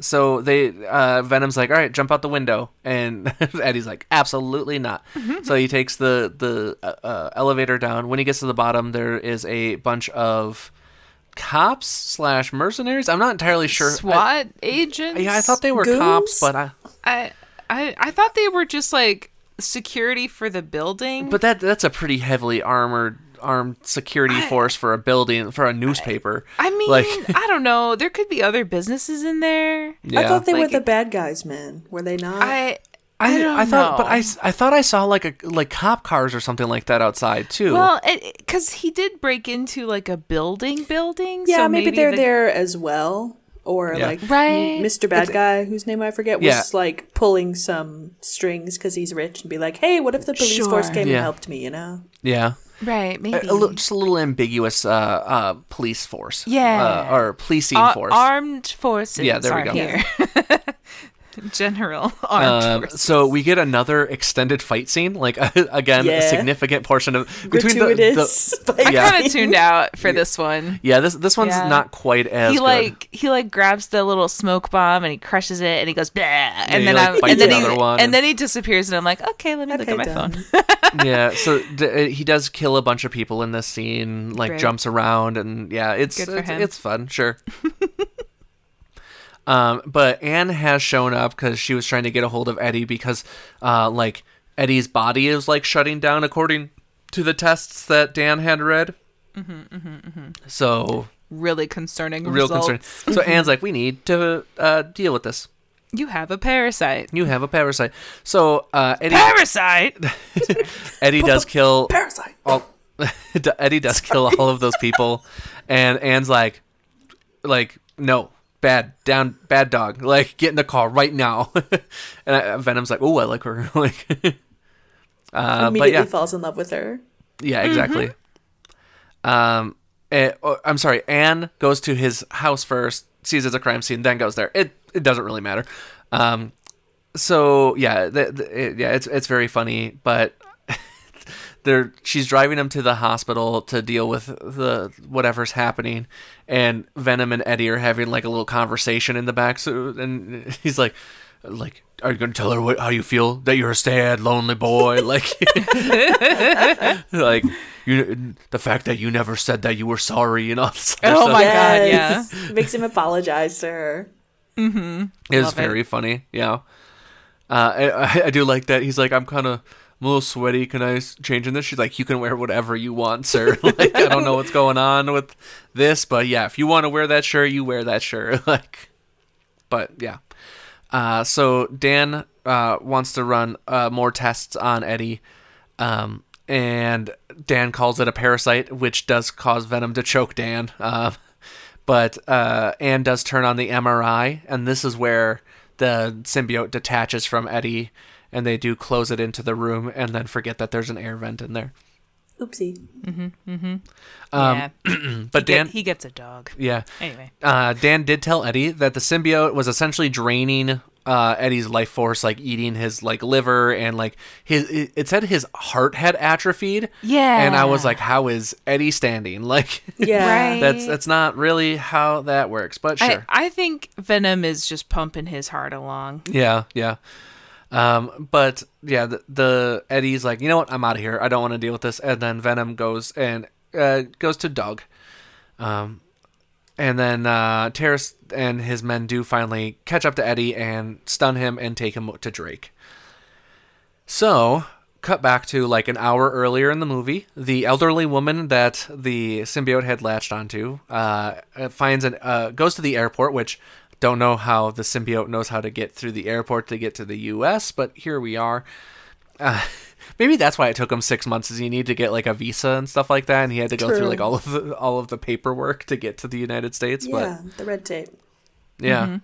So they uh, Venom's like, all right, jump out the window, and Eddie's like, absolutely not. So he takes the the uh, uh, elevator down. When he gets to the bottom, there is a bunch of cops slash mercenaries. I'm not entirely sure. I- SWAT agents. yeah, I thought they were Goons? cops, but I I, I I thought they were just like security for the building. but that that's a pretty heavily armored armed security force for a building for a newspaper. I mean, like I don't know. There could be other businesses in there. yeah. I thought they were the bad guys, man. Were they not? I I, don't I thought, but I, I thought I saw like a like cop cars or something like that outside too. Well, because he did break into like a building, building. yeah, so maybe, they're the- there as well. Or Yeah. like Right. Mr. Bad Guy, whose name I forget, was Yeah. like pulling some strings because he's rich and be like, "Hey, what if the police force came Yeah. and helped me?" You know? yeah. Right, maybe a, a little, just a little ambiguous uh, uh, police force. Yeah. uh, or policing Ar- force. armed forces. Yeah, there we go. Here. General armed Um, forces. so we get another extended fight scene, like again, a significant portion of between the, the Gratuitous. fight I yeah. kind of tuned out for this one. yeah. This this one's Yeah. not quite as he good. like he like grabs the little smoke bomb and he crushes it and he goes Bleh, and he, then like, I'm bites and then the he one and and- then he disappears and I'm like okay let me look Okay, at my done. phone. yeah. So d- he does kill a bunch of people in this scene, like Great. jumps around, and yeah, it's Good for it's, him. it's fun, sure. Um, but Anne has shown up because she was trying to get a hold of Eddie because, uh, like Eddie's body is like shutting down according to the tests that Dan had read. Mm-hmm, So really concerning. real results. concern. So Anne's like, we need to uh, deal with this. You have a parasite. You have a parasite. So uh, Eddie Parasite. Eddie does kill Parasite. all Eddie does kill all of those people, and Anne's like, like no, bad down, bad dog, like get in the car right now. and I, Venom's like, oh, I like her, like, uh, but Immediately yeah, falls in love with her. yeah, exactly. Um, eh, oh, I'm sorry. Anne goes to his house first, sees it's a crime scene, then goes there. It it doesn't really matter. Um, so yeah, the, the, it, yeah, it's it's very funny, but they're she's driving him to the hospital to deal with the whatever's happening, and Venom and Eddie are having like a little conversation in the back. So and he's like, like, are you gonna tell her what, how you feel that you're a sad, lonely boy? Like, like you, the fact that you never said that you were sorry and all this. Oh stuff. my God, God, Makes him apologize to her. It was Love it. very funny. Yeah. Uh, I, I- I do like that. He's like, I'm kind of I'm a little sweaty. Can I change in this? She's like, you can wear whatever you want, sir. like, I don't know what's going on with this, but yeah, if you want to wear that shirt, you wear that shirt. like, but yeah. Uh, so Dan uh, wants to run uh, more tests on Eddie, um, and Dan calls it a parasite, which does cause Venom to choke Dan. Uh, but uh, Anne does turn on the MRI, and this is where the symbiote detaches from Eddie, and they do close it into the room, and then forget that there's an air vent in there. Oopsie. mhm yeah. But Get- Dan, he gets a dog. yeah, Anyway. uh, Dan did tell Eddie that the symbiote was essentially draining uh, Eddie's life force, like eating his like liver and like his. It, it said his heart had atrophied. Yeah. and I was like, "How is Eddie standing?" Like, Yeah. Right. that's that's not really how that works. But sure, I, I think Venom is just pumping his heart along. Yeah, yeah. Um, but yeah, the, the Eddie's like, you know what? I'm out of here. I don't want to deal with this. And then Venom goes and uh, goes to Doug. Um, and then uh, Treece and his men do finally catch up to Eddie and stun him and take him to Drake. So cut back to like an hour earlier in the movie. The elderly woman that the symbiote had latched onto uh, finds an uh, goes to the airport, which don't know how the symbiote knows how to get through the airport to get to the U.S., but here we are. Uh, maybe that's why it took him six months. Is he need to get like a visa and stuff like that, and he had to go True. through like all of the all of the paperwork to get to the United States. Yeah, the red tape. But yeah,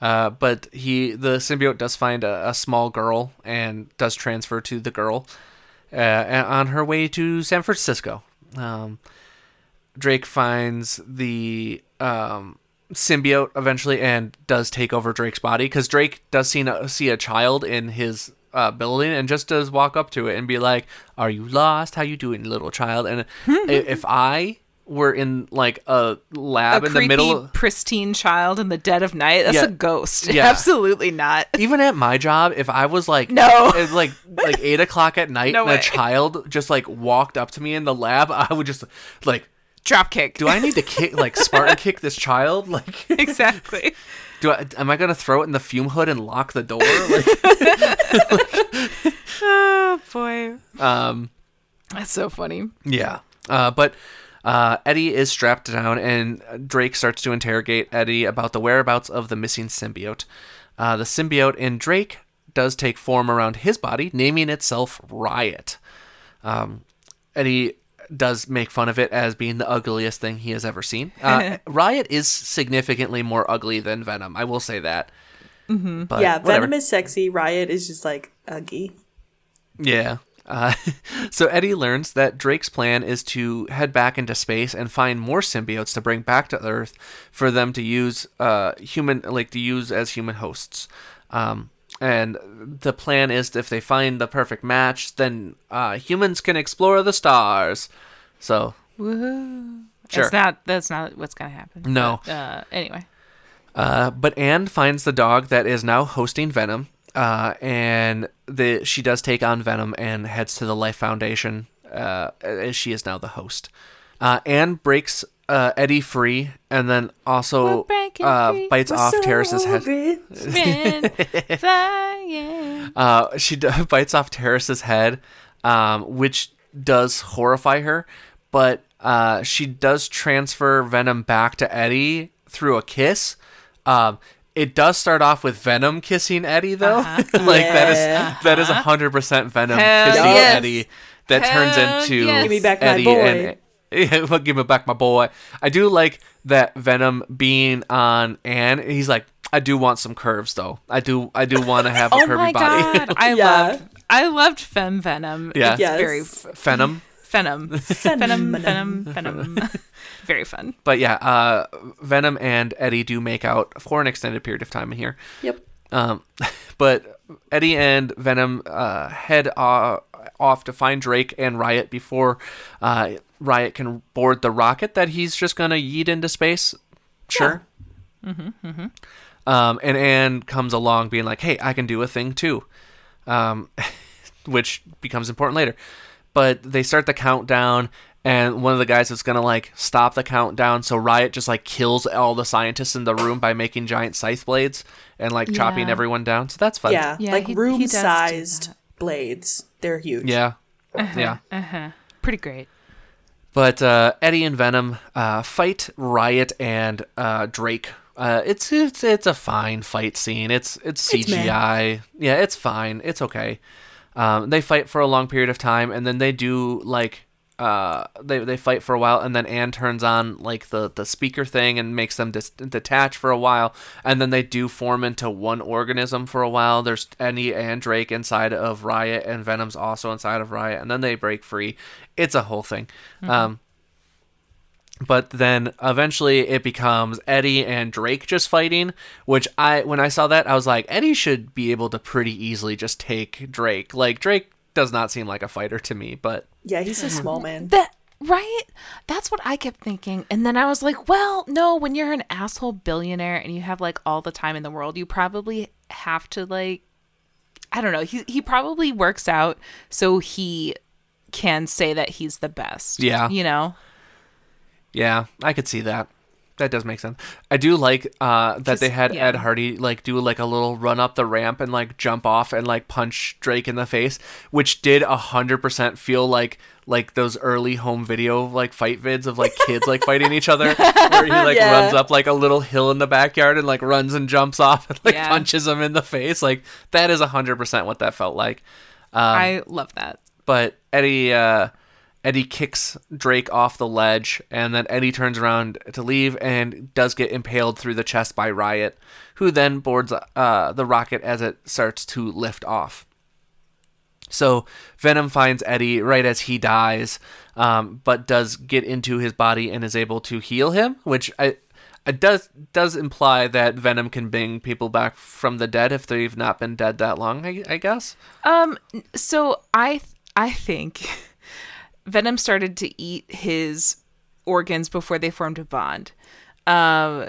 uh, but he the symbiote does find a, a small girl and does transfer to the girl uh, on her way to San Francisco. Um, Drake finds the um, symbiote eventually and does take over Drake's body because Drake does see a, see a child in his uh, building and just does walk up to it and be like, "Are you lost? How you doing, little child?" And if I were in like a lab a in the middle, pristine child in the dead of night. That's Yeah. a ghost. Yeah. Absolutely not. even at my job, if I was like No. at like like eight o'clock at night No and a child just like walked up to me in the lab, I would just like, Drop kick. do I need to kick like Spartan kick this child? Like, exactly. do I am I gonna throw it in the fume hood and lock the door? Like, Oh boy, um, that's so funny. yeah. Uh, but uh, Eddie is strapped down, and Drake starts to interrogate Eddie about the whereabouts of the missing symbiote. Uh, the symbiote in Drake does take form around his body, naming itself Riot. Um, Eddie does make fun of it as being the ugliest thing he has ever seen. Uh, Riot is significantly more ugly than Venom. I will say that. Mm-hmm. But yeah, whatever. Venom is sexy. Riot is just like ugly. Yeah. Uh, so Eddie learns that Drake's plan is to head back into space and find more symbiotes to bring back to Earth for them to use uh, human like to use as human hosts. Um, and the plan is if they find the perfect match, then uh, humans can explore the stars. So Woohoo! Sure. That's not. That's not what's gonna happen. No. But, uh, anyway. Uh, but Anne finds the dog that is now hosting Venom, uh, and the she does take on Venom and heads to the Life Foundation, uh, as she is now the host. Uh, Anne breaks uh, Eddie free, and then also We're breaking uh, free. bites off Treece's head. Uh, she d- bites off Treece's head, um, which does horrify her, but uh, she does transfer Venom back to Eddie through a kiss. Um, it does start off with Venom kissing Eddie, though. like that Yeah. is that is hundred percent Venom Hell kissing yes. Eddie. That turns into yes. Give me back my Eddie boy. and yeah, well, give me back my boy. I do like that Venom being on Anne. He's like, I do want some curves though. I do, I do want to have a Oh curvy my body. god! I Yeah. loved. I loved Fem Venom. Yeah. It's Yes. very Venom. Venom. Venom. Venom. Venom. very fun. But yeah, uh, Venom and Eddie do make out for an extended period of time in here. Yep. Um, but Eddie and Venom uh, head uh, off to find Drake and Riot before uh, Riot can board the rocket that he's just gonna yeet into space. Sure. Mm-hmm, Um, and Anne comes along being like, "Hey, I can do a thing too," um, which becomes important later. But they start the countdown, and one of the guys is gonna like stop the countdown, so Riot just like kills all the scientists in the room by making giant scythe blades and like chopping Yeah. everyone down. So that's fun. Yeah, Yeah, like he- he room does do sized blades. They're huge. Yeah. Yeah. Uh huh. Pretty great. But uh, Eddie and Venom uh, fight Riot and uh, Drake. Uh, it's it's it's a fine fight scene. It's it's It's. CGI. yeah, it's fine. It's okay. Um, they fight for a long period of time, and then they do like uh, they they fight for a while, and then Anne turns on like the the speaker thing and makes them dis- detach for a while, and then they do form into one organism for a while. There's Eddie and Drake inside of Riot, and Venom's also inside of Riot, and then they break free. It's a whole thing. Um, but then eventually it becomes Eddie and Drake just fighting, which I when I saw that I was like Eddie should be able to pretty easily just take Drake. Like Drake does not seem like a fighter to me, but Yeah, he's a small man. That right? That's what I kept thinking. And then I was like, well, no, when you're an asshole billionaire and you have like all the time in the world, you probably have to like I don't know. He he probably works out so he can say that he's the best. Yeah. You know? yeah, I could see that. That does make sense. I do like uh, that they had yeah. Ed Hardy like do like a little run up the ramp and like jump off and like punch Drake in the face, which did a hundred percent feel like like those early home video like fight vids of like kids like fighting each other, where he like Yeah. runs up like a little hill in the backyard and like runs and jumps off and like Yeah. punches him in the face. Like that is a hundred percent what that felt like. Um, I love that. but Eddie uh, Eddie kicks Drake off the ledge, and then Eddie turns around to leave and does get impaled through the chest by Riot, who then boards uh, the rocket as it starts to lift off. So Venom finds Eddie right as he dies, um, but does get into his body and is able to heal him, which I. Does does imply that Venom can bring people back from the dead if they've not been dead that long. I, I guess. Um, so I I think Venom started to eat his organs before they formed a bond. Um,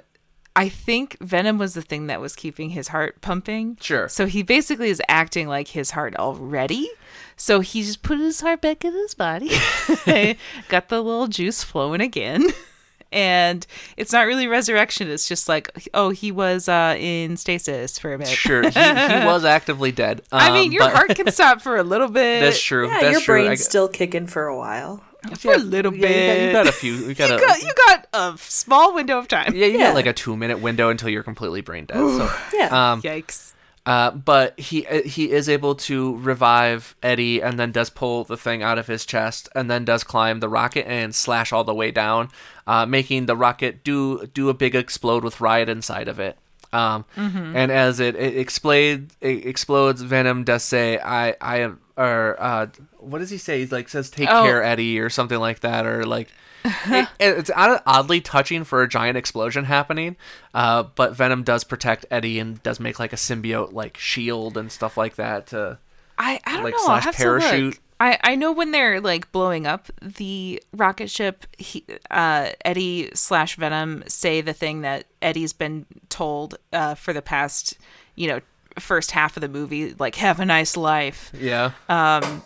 I think Venom was the thing that was keeping his heart pumping. Sure. So he basically is acting like his heart already. So he just put his heart back in his body, got the little juice flowing again. And it's not really resurrection. It's just like, oh, he was uh, in stasis for a bit. Sure, he, he was actively dead. I mean, um, your but- heart can stop for a little bit. That's true. Yeah, that's your true. brain's I- still kicking for a while. for a little yeah, you got- bit. You got, a few. You got You a. got, you got a small window of time. yeah, you Yeah. got like a two minute window until you're completely brain dead. So, Yeah. um, Yikes. uh, but he uh, he is able to revive Eddie and then does pull the thing out of his chest and then does climb the rocket and slash all the way down, uh, making the rocket do do a big explode with Riot inside of it. Um, And as it, it explode, it explodes, Venom does say, "I I am," or uh, what does he say? He's like says, "Take Oh. care, Eddie," or something like that, or like. it, it's oddly touching for a giant explosion happening, uh, but Venom does protect Eddie and does make like a symbiote like shield and stuff like that. To, I, I don't like, know. Slash have to look. parachute. I, I know when they're like blowing up the rocket ship, he, uh, Eddie slash Venom say the thing that Eddie's been told uh, for the past, you know, first half of the movie, like "Have a nice life." yeah, Um,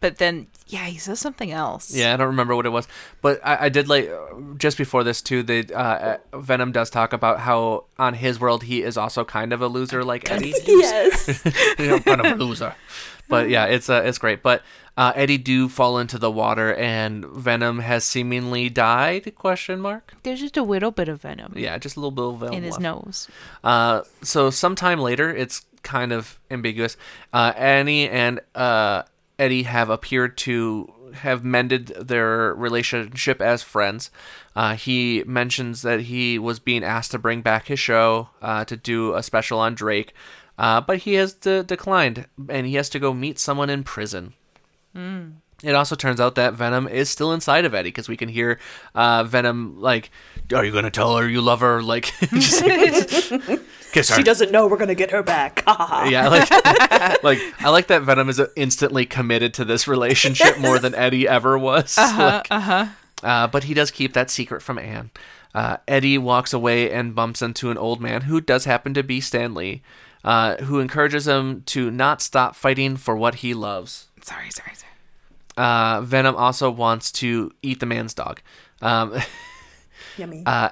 But then, yeah, he says something else. yeah, I don't remember what it was, but I, I did like uh, just before this too. They uh, Venom does talk about how on his world he is also kind of a loser like Eddie. Yes. you know, kind of a loser. But yeah, it's uh, it's great. But uh, Eddie do fall into the water, and Venom has seemingly died? Question mark. There's just a little bit of venom Yeah, just a little bit of venom in his left. nose. Uh, so sometime later, it's kind of ambiguous. Uh, Annie and uh, Eddie have appeared to have mended their relationship as friends. Uh, he mentions that he was being asked to bring back his show uh, to do a special on Drake, uh, but he has de- declined, and he has to go meet someone in prison. It also turns out that Venom is still inside of Eddie because we can hear uh, Venom like, "Are you gonna tell her you love her?" Like, just kiss her. she doesn't know we're gonna get her back. Yeah, like, like I like that Venom is instantly committed to this relationship more than Eddie ever was. Uh-huh, uh-huh. but he does keep that secret from Anne. Uh, Eddie walks away and bumps into an old man who does happen to be Stanley, uh, who encourages him to not stop fighting for what he loves. Sorry, sorry, sorry. Uh, Venom also wants to eat the man's dog. Um, Yummy. uh,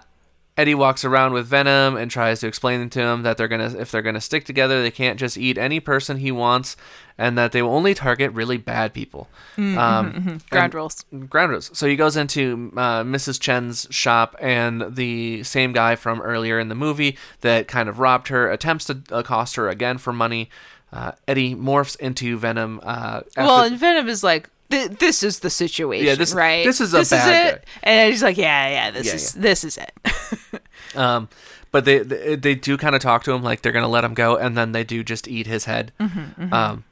Eddie walks around with Venom and tries to explain to him that they're gonna, if they're gonna stick together, they can't just eat any person he wants, and that they will only target really bad people. Um, Ground rules. ground rules. So he goes into uh, Mrs. Chen's shop, and the same guy from earlier in the movie that kind of robbed her attempts to accost her again for money. Uh, Eddie morphs into Venom. Uh, after- Well, and Venom is like, "Th- "This is the situation, Yeah, this- right? this is a bad it." And he's like, "Yeah, yeah, this Yeah, is this is it." Um, but they they, they do kind of talk to him like they're gonna let him go, and then they do just eat his head. Um,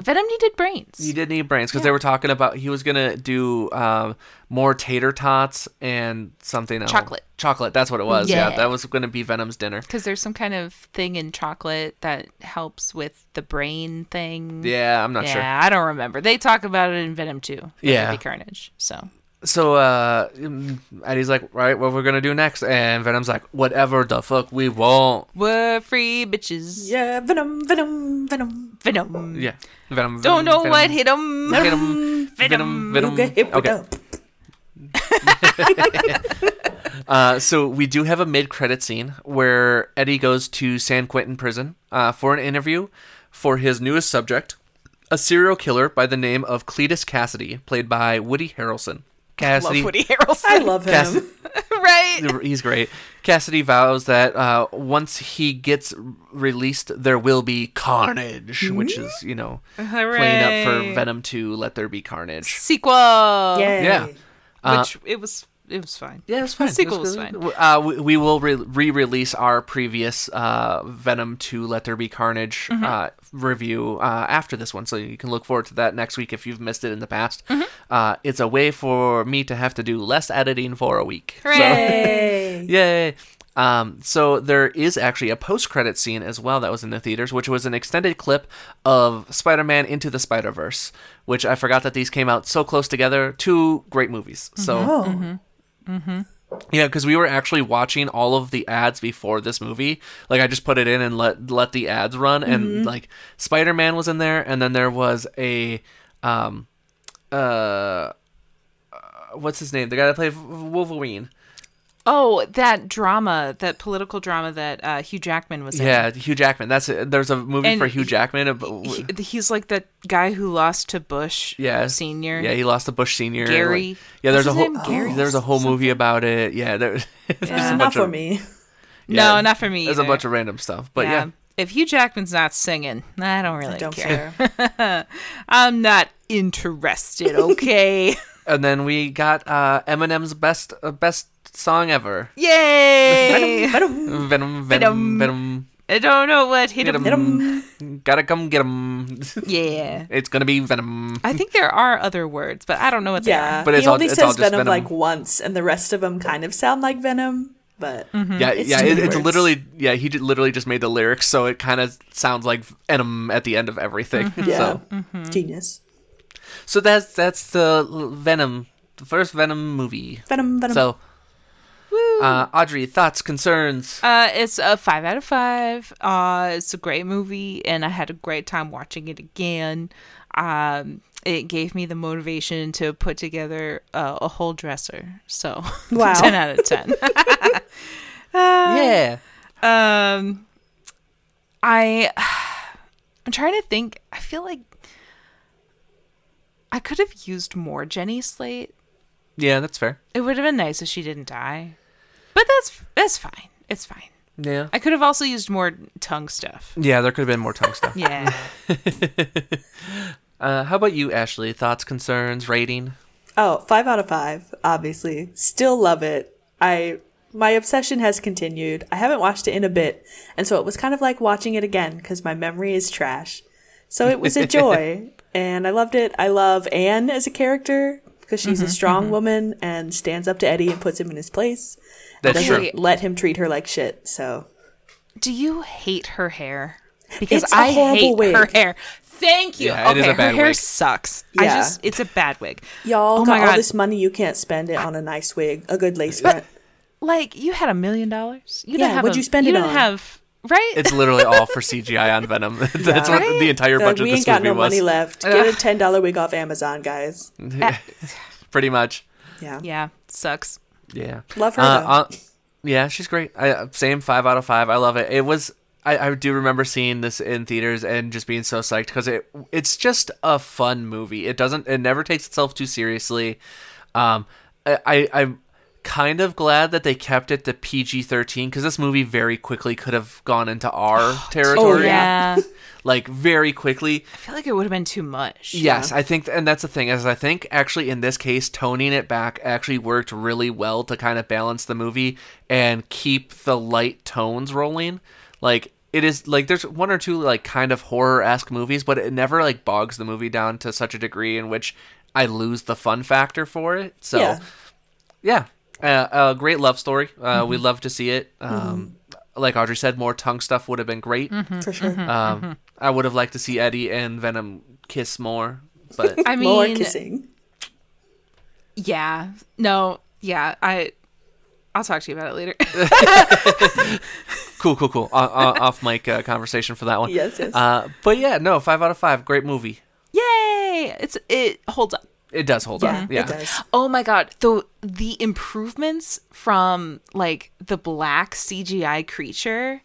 Venom needed brains. he did need brains because they were talking about he was gonna do um, more tater tots and something else. Chocolate. Chocolate. That's what it was. Yeah, Yeah. that was gonna be Venom's dinner. because there's some kind of thing in chocolate that helps with the brain thing. Yeah, I'm not yeah, sure. I don't remember. They talk about it in Venom too. Yeah. Carnage. So So uh, mm, Eddie's like, right, what we're gonna do next? And Venom's like, whatever the fuck we want. we're free bitches. yeah, venom, venom, venom. Venom. Yeah, Venom. Don't know Venom, what hit him. Hit him. Venom. Venom. You get hit with Okay. a- Uh, so we do have a mid-credit scene where Eddie goes to San Quentin prison uh, for an interview for his newest subject, a serial killer by the name of Cletus Kasady, played by Woody Harrelson. Kasady, Love Woody Harrelson. I love him. Cass- right. he's great. Kasady vows that uh, once he gets released, there will be carnage, which is you know playing up for Venom to Let There Be Carnage. sequel. Yay. Yeah. Uh, Which it was. It was fine. Yeah, it's fine. The sequel It was good. fine. Uh, we, we will re- re-release our previous uh, Venom to Let There Be Carnage Mm-hmm. uh, review uh, after this one, so you can look forward to that next week if you've missed it in the past. Mm-hmm. Uh, it's a way for me to have to do less editing for a week. So- Yay. Um, so there is actually a post-credit scene as well that was in the theaters, which was an extended clip of Spider-Man Into the Spider-Verse, which I forgot that these came out so close together. Two great movies. So Oh. yeah, because we were actually watching all of the ads before this movie. Like I just put it in and let let the ads run, and like Spider Man was in there, and then there was a um uh, uh what's his name? The guy that played Wolverine. Oh, that drama, that political drama that uh, Hugh Jackman was in. Yeah, Hugh Jackman. That's it. There's a movie And for Hugh Jackman. ab- He, he's like the guy who lost to Bush yeah, Senior. Yeah, he lost to Bush Senior. Gary. Like- yeah, there's What's a his whole name? Gary there's a whole movie about it. Yeah, there, there's a not for of me. No, not for me. There's a bunch of random stuff, but yeah. If Hugh Jackman's not singing, I don't really I don't care. care. I'm not interested, okay? And then we got uh, Eminem's best uh, best song ever. Yay! Venom, Venom, Venom. Venom. I don't know what hit Get him. him. Gotta come get him. Yeah. it's gonna be Venom. I think there are other words, but I don't know what they are. But it's he all- only it's says all just Venom, Venom. like once, and the rest of them kind of sound like Venom. But Yeah, It's yeah. It, it's literally yeah. He did, literally just made the lyrics, so it kind of sounds like Venom at the end of everything. yeah, So, Mm-hmm. genius. so that's that's the Venom, the first Venom movie. Venom, Venom. So, uh, Audrey, thoughts, concerns? Uh, it's a five out of five. Uh, it's a great movie, and I had a great time watching it again. Um, it gave me the motivation to put together uh, a whole dresser. So, Wow. ten out of ten. yeah. um, I, I'm trying to think. I feel like I could have used more Jenny Slate. Yeah, that's fair. It would have been nice if she didn't die, but that's that's fine. It's fine. Yeah. I could have also used more tongue stuff. Yeah, there could have been more tongue stuff. Yeah. Uh, how about you, Ashley? Thoughts, concerns, rating? Oh, five out of five, obviously. Still love it. I my obsession has continued. I haven't watched it in a bit, and so it was kind of like watching it again because my memory is trash. So it was a joy, and I loved it. I love Anne as a character because she's a strong woman and stands up to Eddie and puts him in his place. That's Doesn't true. let him treat her like shit. So Do you hate her hair? Because It's a I hate wig. her hair. Thank you. Yeah, okay, is a bad her hair wig. sucks. I Yeah. just it's a bad wig. y'all Oh got my all God. this money, you can't spend it on a nice wig, a good lace front. Like you had a million dollars. You Yeah, didn't have what'd a- you spend you it didn't on? have right. It's literally all for CGI on Venom. That's what Right? the entire budget we of ain't this got movie no was. money left. Get a ten dollar wig off Amazon, guys. Pretty much. Yeah, yeah, sucks. Yeah. love her. Uh, uh, yeah, she's great. I, same five out of five. I love it. It was. I, I do remember seeing this in theaters and just being so psyched because it it's just a fun movie. It doesn't. It never takes itself too seriously. Um, I, I I'm kind of glad that they kept it to PG thirteen because this movie very quickly could have gone into R territory. Oh, yeah. Yeah. Like very quickly. I feel like it would have been too much. Yes, I think, and that's the thing is, I think actually in this case, toning it back actually worked really well to kind of balance the movie and keep the light tones rolling. Like it is like there's one or two like kind of horror esque movies, but it never like bogs the movie down to such a degree in which I lose the fun factor for it. So Yeah. yeah, uh, a great love story. Uh, Mm-hmm. We love to see it. Um, Like Audrey said, more tongue stuff would have been great. for sure. Um, I would have liked to see Eddie and Venom kiss more, but I More kissing. yeah, no, yeah. I, I'll talk to you about it later. cool, cool, cool. Uh, uh, off mic uh, conversation for that one. Yes, yes. Uh, but yeah, no, five out of five. Great movie. Yay! It's it holds up. It does hold Yeah, up. Yeah. it does. Oh my god, the the improvements from like the black CGI creature,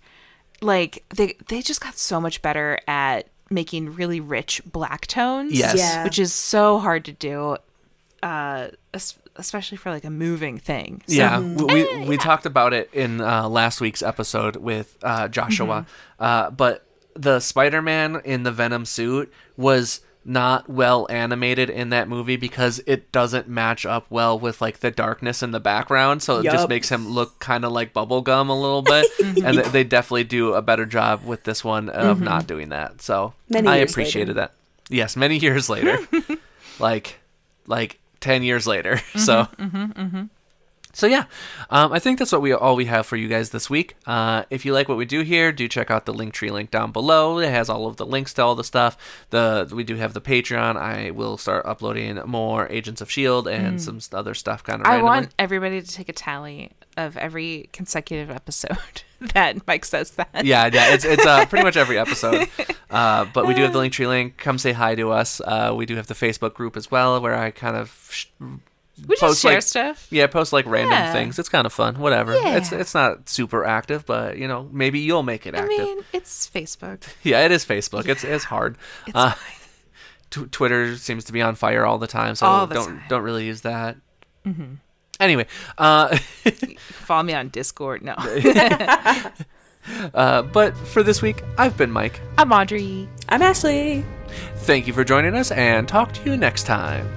like they they just got so much better at making really rich black tones. Yes. Yeah. Which is so hard to do uh especially for like a moving thing. So, yeah, we we, we talked about it in uh, last week's episode with uh, Joshua, uh, but the Spider-Man in the Venom suit was not well animated in that movie because it doesn't match up well with like the darkness in the background. So it just makes him look kind of like bubblegum a little bit. Mhm. And they, they definitely do a better job with this one of mm-hmm. not doing that. So Many i appreciated that. Yes many years later. Like like 10 years later. Mm-hmm, so mm-hmm, so yeah, um, I think that's what we all we have for you guys this week. Uh, if you like what we do here, do check out the Linktree link down below. It has all of the links to all the stuff. The we do have the Patreon. I will start uploading more Agents of Shield and some other stuff kind of. I randomly. want everybody to take a tally of every consecutive episode that Mike says that. yeah, yeah, it's it's uh, pretty much every episode. Uh, but we do have the Linktree link. Come say hi to us. Uh, we do have the Facebook group as well, where I kind of sh- We just post, share like- stuff. Yeah, post like random Yeah. things. It's kind of fun. Whatever. It's Yeah. it's it's not super active, but you know maybe you'll make it active. I mean, it's Facebook. yeah, it is Facebook. It's it's hard. It's Uh, Tw- Twitter seems to be on fire all the time, so All the don't time. Mm-hmm. don't really use that. Anyway, uh, Follow me on Discord. No. uh, but for this week, I've been Mike. I'm Audrey. I'm Ashley. Thank you for joining us, and talk to you next time.